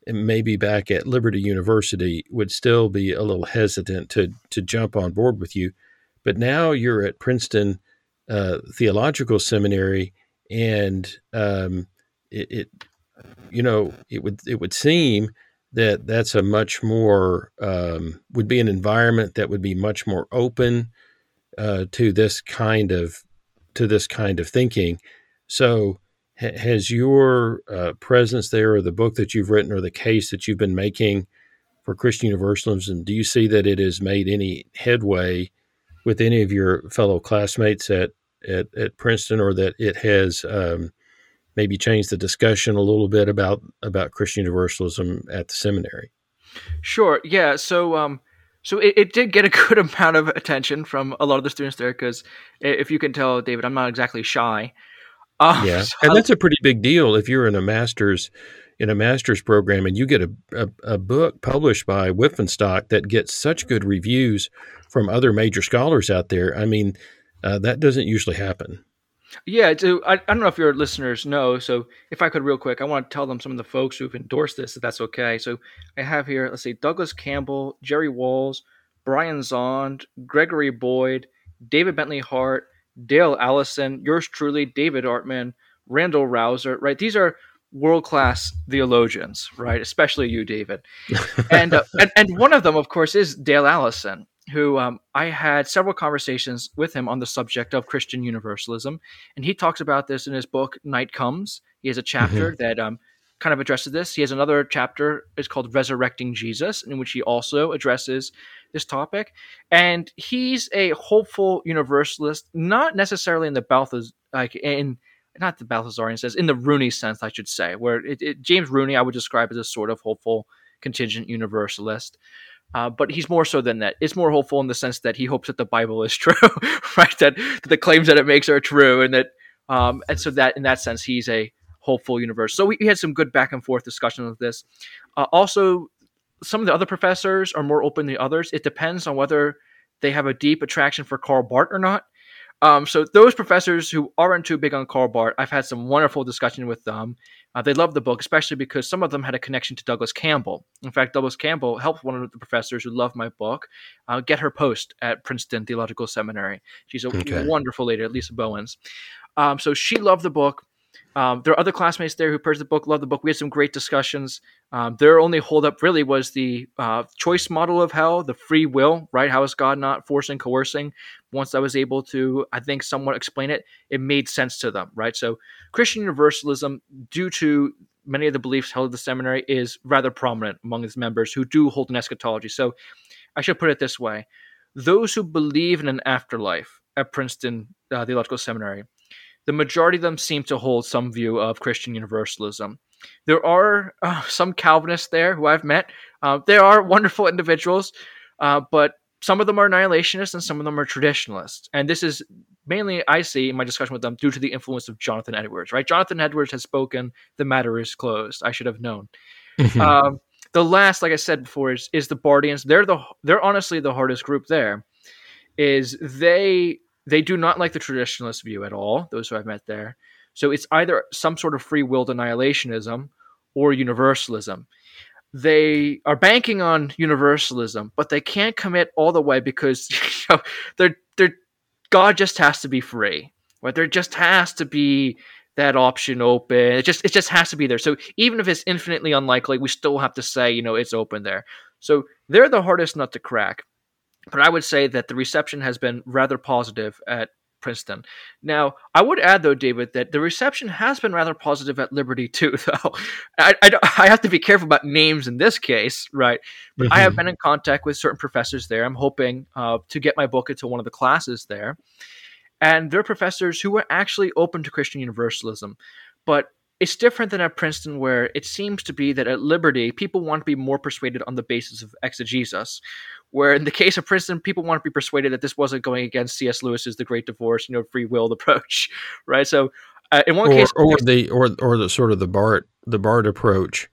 maybe back at Liberty University, would still be a little hesitant to to jump on board with you. But now you're at Princeton uh, Theological Seminary, and um, it, it, you know, it would it would seem that that's a much more um, would be an environment that would be much more open uh, to this kind of to this kind of thinking. So, ha- has your uh, presence there, or the book that you've written, or the case that you've been making for Christian Universalism, do you see that it has made any headway with any of your fellow classmates at at, at Princeton, or that it has um, maybe changed the discussion a little bit about about Christian Universalism at the seminary? Sure. Yeah. So, um, so it, it did get a good amount of attention from a lot of the students there because if you can tell, David, I'm not exactly shy. Um, Yeah, so and that's a pretty big deal if you're in a master's in a master's program and you get a, a, a book published by Wipf and Stock that gets such good reviews from other major scholars out there. I mean, uh, that doesn't usually happen. Yeah, so I, I don't know if your listeners know. So if I could, real quick, I want to tell them some of the folks who've endorsed this, if that's okay. So I have here, let's see, Douglas Campbell, Jerry Walls, Brian Zahnd, Gregory Boyd, David Bentley Hart, Dale Allison, yours truly, David Artman, Randal Rauser, right? These are world class theologians, right? Especially you, David. And, uh, and and one of them, of course, is Dale Allison, who um, I had several conversations with him on the subject of Christian universalism, and he talks about this in his book Night Comes. He has a chapter that um, kind of addresses this. He has another chapter. It's called Resurrecting Jesus, in which he also addresses this topic. And he's a hopeful universalist, not necessarily in the Balthas like in not the Balthasarian sense, in the Rooney sense, I should say, where it, it, James Rooney I would describe as a sort of hopeful contingent universalist. Uh, but he's more so than that. It's more hopeful in the sense that he hopes that the Bible is true, right? That, that the claims that it makes are true, and that, um, and so that in that sense, he's a hopeful universe. So we, we had some good back and forth discussion of this. Uh, also, some of the other professors are more open than others. It depends on whether they have a deep attraction for Karl Barth or not. Um, so those professors who aren't too big on Karl Barth, I've had some wonderful discussion with them. Uh, they loved the book, especially because some of them had a connection to Douglas Campbell. In fact, Douglas Campbell helped one of the professors who loved my book uh, get her post at Princeton Theological Seminary. She's a Okay. wonderful lady, Lisa Bowens. Um, so she loved the book. Um, there are other classmates there who purchased the book, loved the book. We had some great discussions. Um, their only holdup really was the uh, choice model of hell, the free will, right? How is God not forcing, coercing? Once I was able to, I think, somewhat explain it, it made sense to them, right? So Christian Universalism, due to many of the beliefs held at the seminary, is rather prominent among its members who do hold an eschatology. So I should put it this way those who believe in an afterlife at Princeton uh, Theological Seminary, the majority of them seem to hold some view of Christian Universalism. There are uh, some Calvinists there who I've met. Uh, they are wonderful individuals, uh, but some of them are annihilationists and some of them are traditionalists. And this is mainly, I see in my discussion with them, due to the influence of Jonathan Edwards, right? Jonathan Edwards has spoken, the matter is closed. I should have known. Um, the last, like I said before, is, is the Barthians. They're the they're honestly the hardest group there. Is they they do not like the traditionalist view at all. Those who I've met there, so it's either some sort of free willed annihilationism or universalism. They are banking on universalism, but they can't commit all the way because you know, they're they're God just has to be free. Right? There just has to be that option open. It just it just has to be there. So even if it's infinitely unlikely, we still have to say, you know, it's open there. So they're the hardest nut to crack. But I would say that the reception has been rather positive at Princeton. Now, I would add, though, David, that the reception has been rather positive at Liberty, too, though. I, I, I have to be careful about names in this case, right? But mm-hmm. I have mm-hmm. been in contact with certain professors there. I'm hoping uh, to get my book into one of the classes there. And they're professors who are actually open to Christian Universalism. But it's different than at Princeton, where it seems to be that at Liberty, people want to be more persuaded on the basis of exegesis. Where in the case of Princeton, people want to be persuaded that this wasn't going against C.S. Lewis's The Great Divorce, you know, free will approach, right? So, uh, in one or, case, or the or or the sort of the Bart the Barth approach,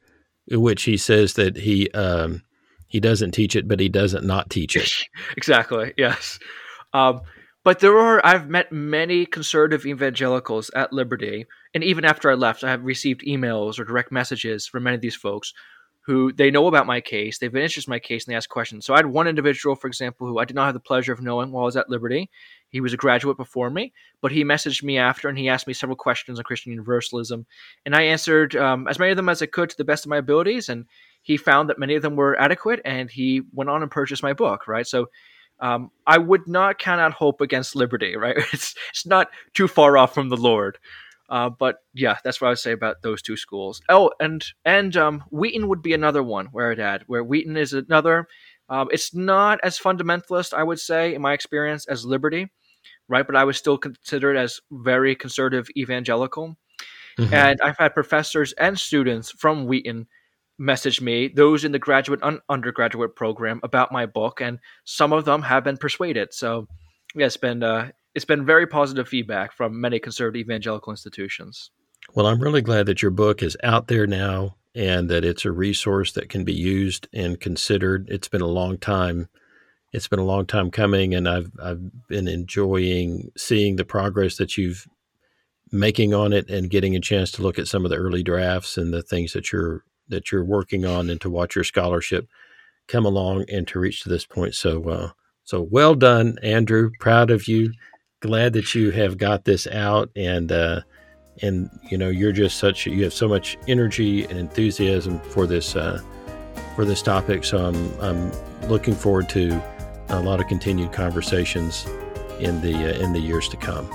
in which he says that he um, he doesn't teach it, but he doesn't not teach it. exactly. Yes. Um, but there are, I've met many conservative evangelicals at Liberty, and even after I left, I have received emails or direct messages from many of these folks who they know about my case, they've been interested in my case, and they ask questions. So I had one individual, for example, who I did not have the pleasure of knowing while I was at Liberty. He was a graduate before me, but he messaged me after and he asked me several questions on Christian Universalism, and I answered um, as many of them as I could to the best of my abilities, and he found that many of them were adequate, and he went on and purchased my book. Right, so um, I would not count out hope against liberty, right? It's it's not too far off from the Lord. Uh, but yeah, that's what I would say about those two schools. Oh, and and um, Wheaton would be another one where it had where Wheaton is another. Um, it's not as fundamentalist, I would say, in my experience, as Liberty, right? But I would still consider it as very conservative evangelical. Mm-hmm. And I've had professors and students from Wheaton message me, those in the graduate and undergraduate program, about my book, and some of them have been persuaded. So, yeah, it's been uh, it's been very positive feedback from many conservative evangelical institutions. Well, I'm really glad that your book is out there now and that it's a resource that can be used and considered. It's been a long time. It's been a long time coming, and I've I've been enjoying seeing the progress that you've making on it and getting a chance to look at some of the early drafts and the things that you're that you're working on and to watch your scholarship come along and to reach to this point. So, uh, so well done, Andrew. Proud of you. Glad that you have got this out and, uh, and you know you're just such you have so much energy and enthusiasm for this uh, for this topic so I'm, I'm looking forward to a lot of continued conversations in the uh, in the years to come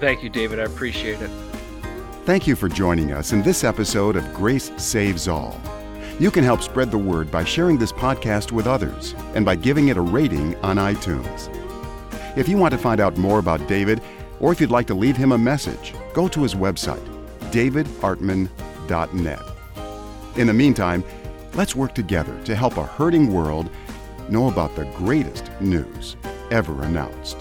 thank you david i appreciate it Thank you for joining us in this episode of Grace Saves All. You can help spread the word by sharing this podcast with others and by giving it a rating on iTunes. If you want to find out more about David, or if you'd like to leave him a message, go to his website, davidartman.net. In the meantime, let's work together to help a hurting world know about the greatest news ever announced.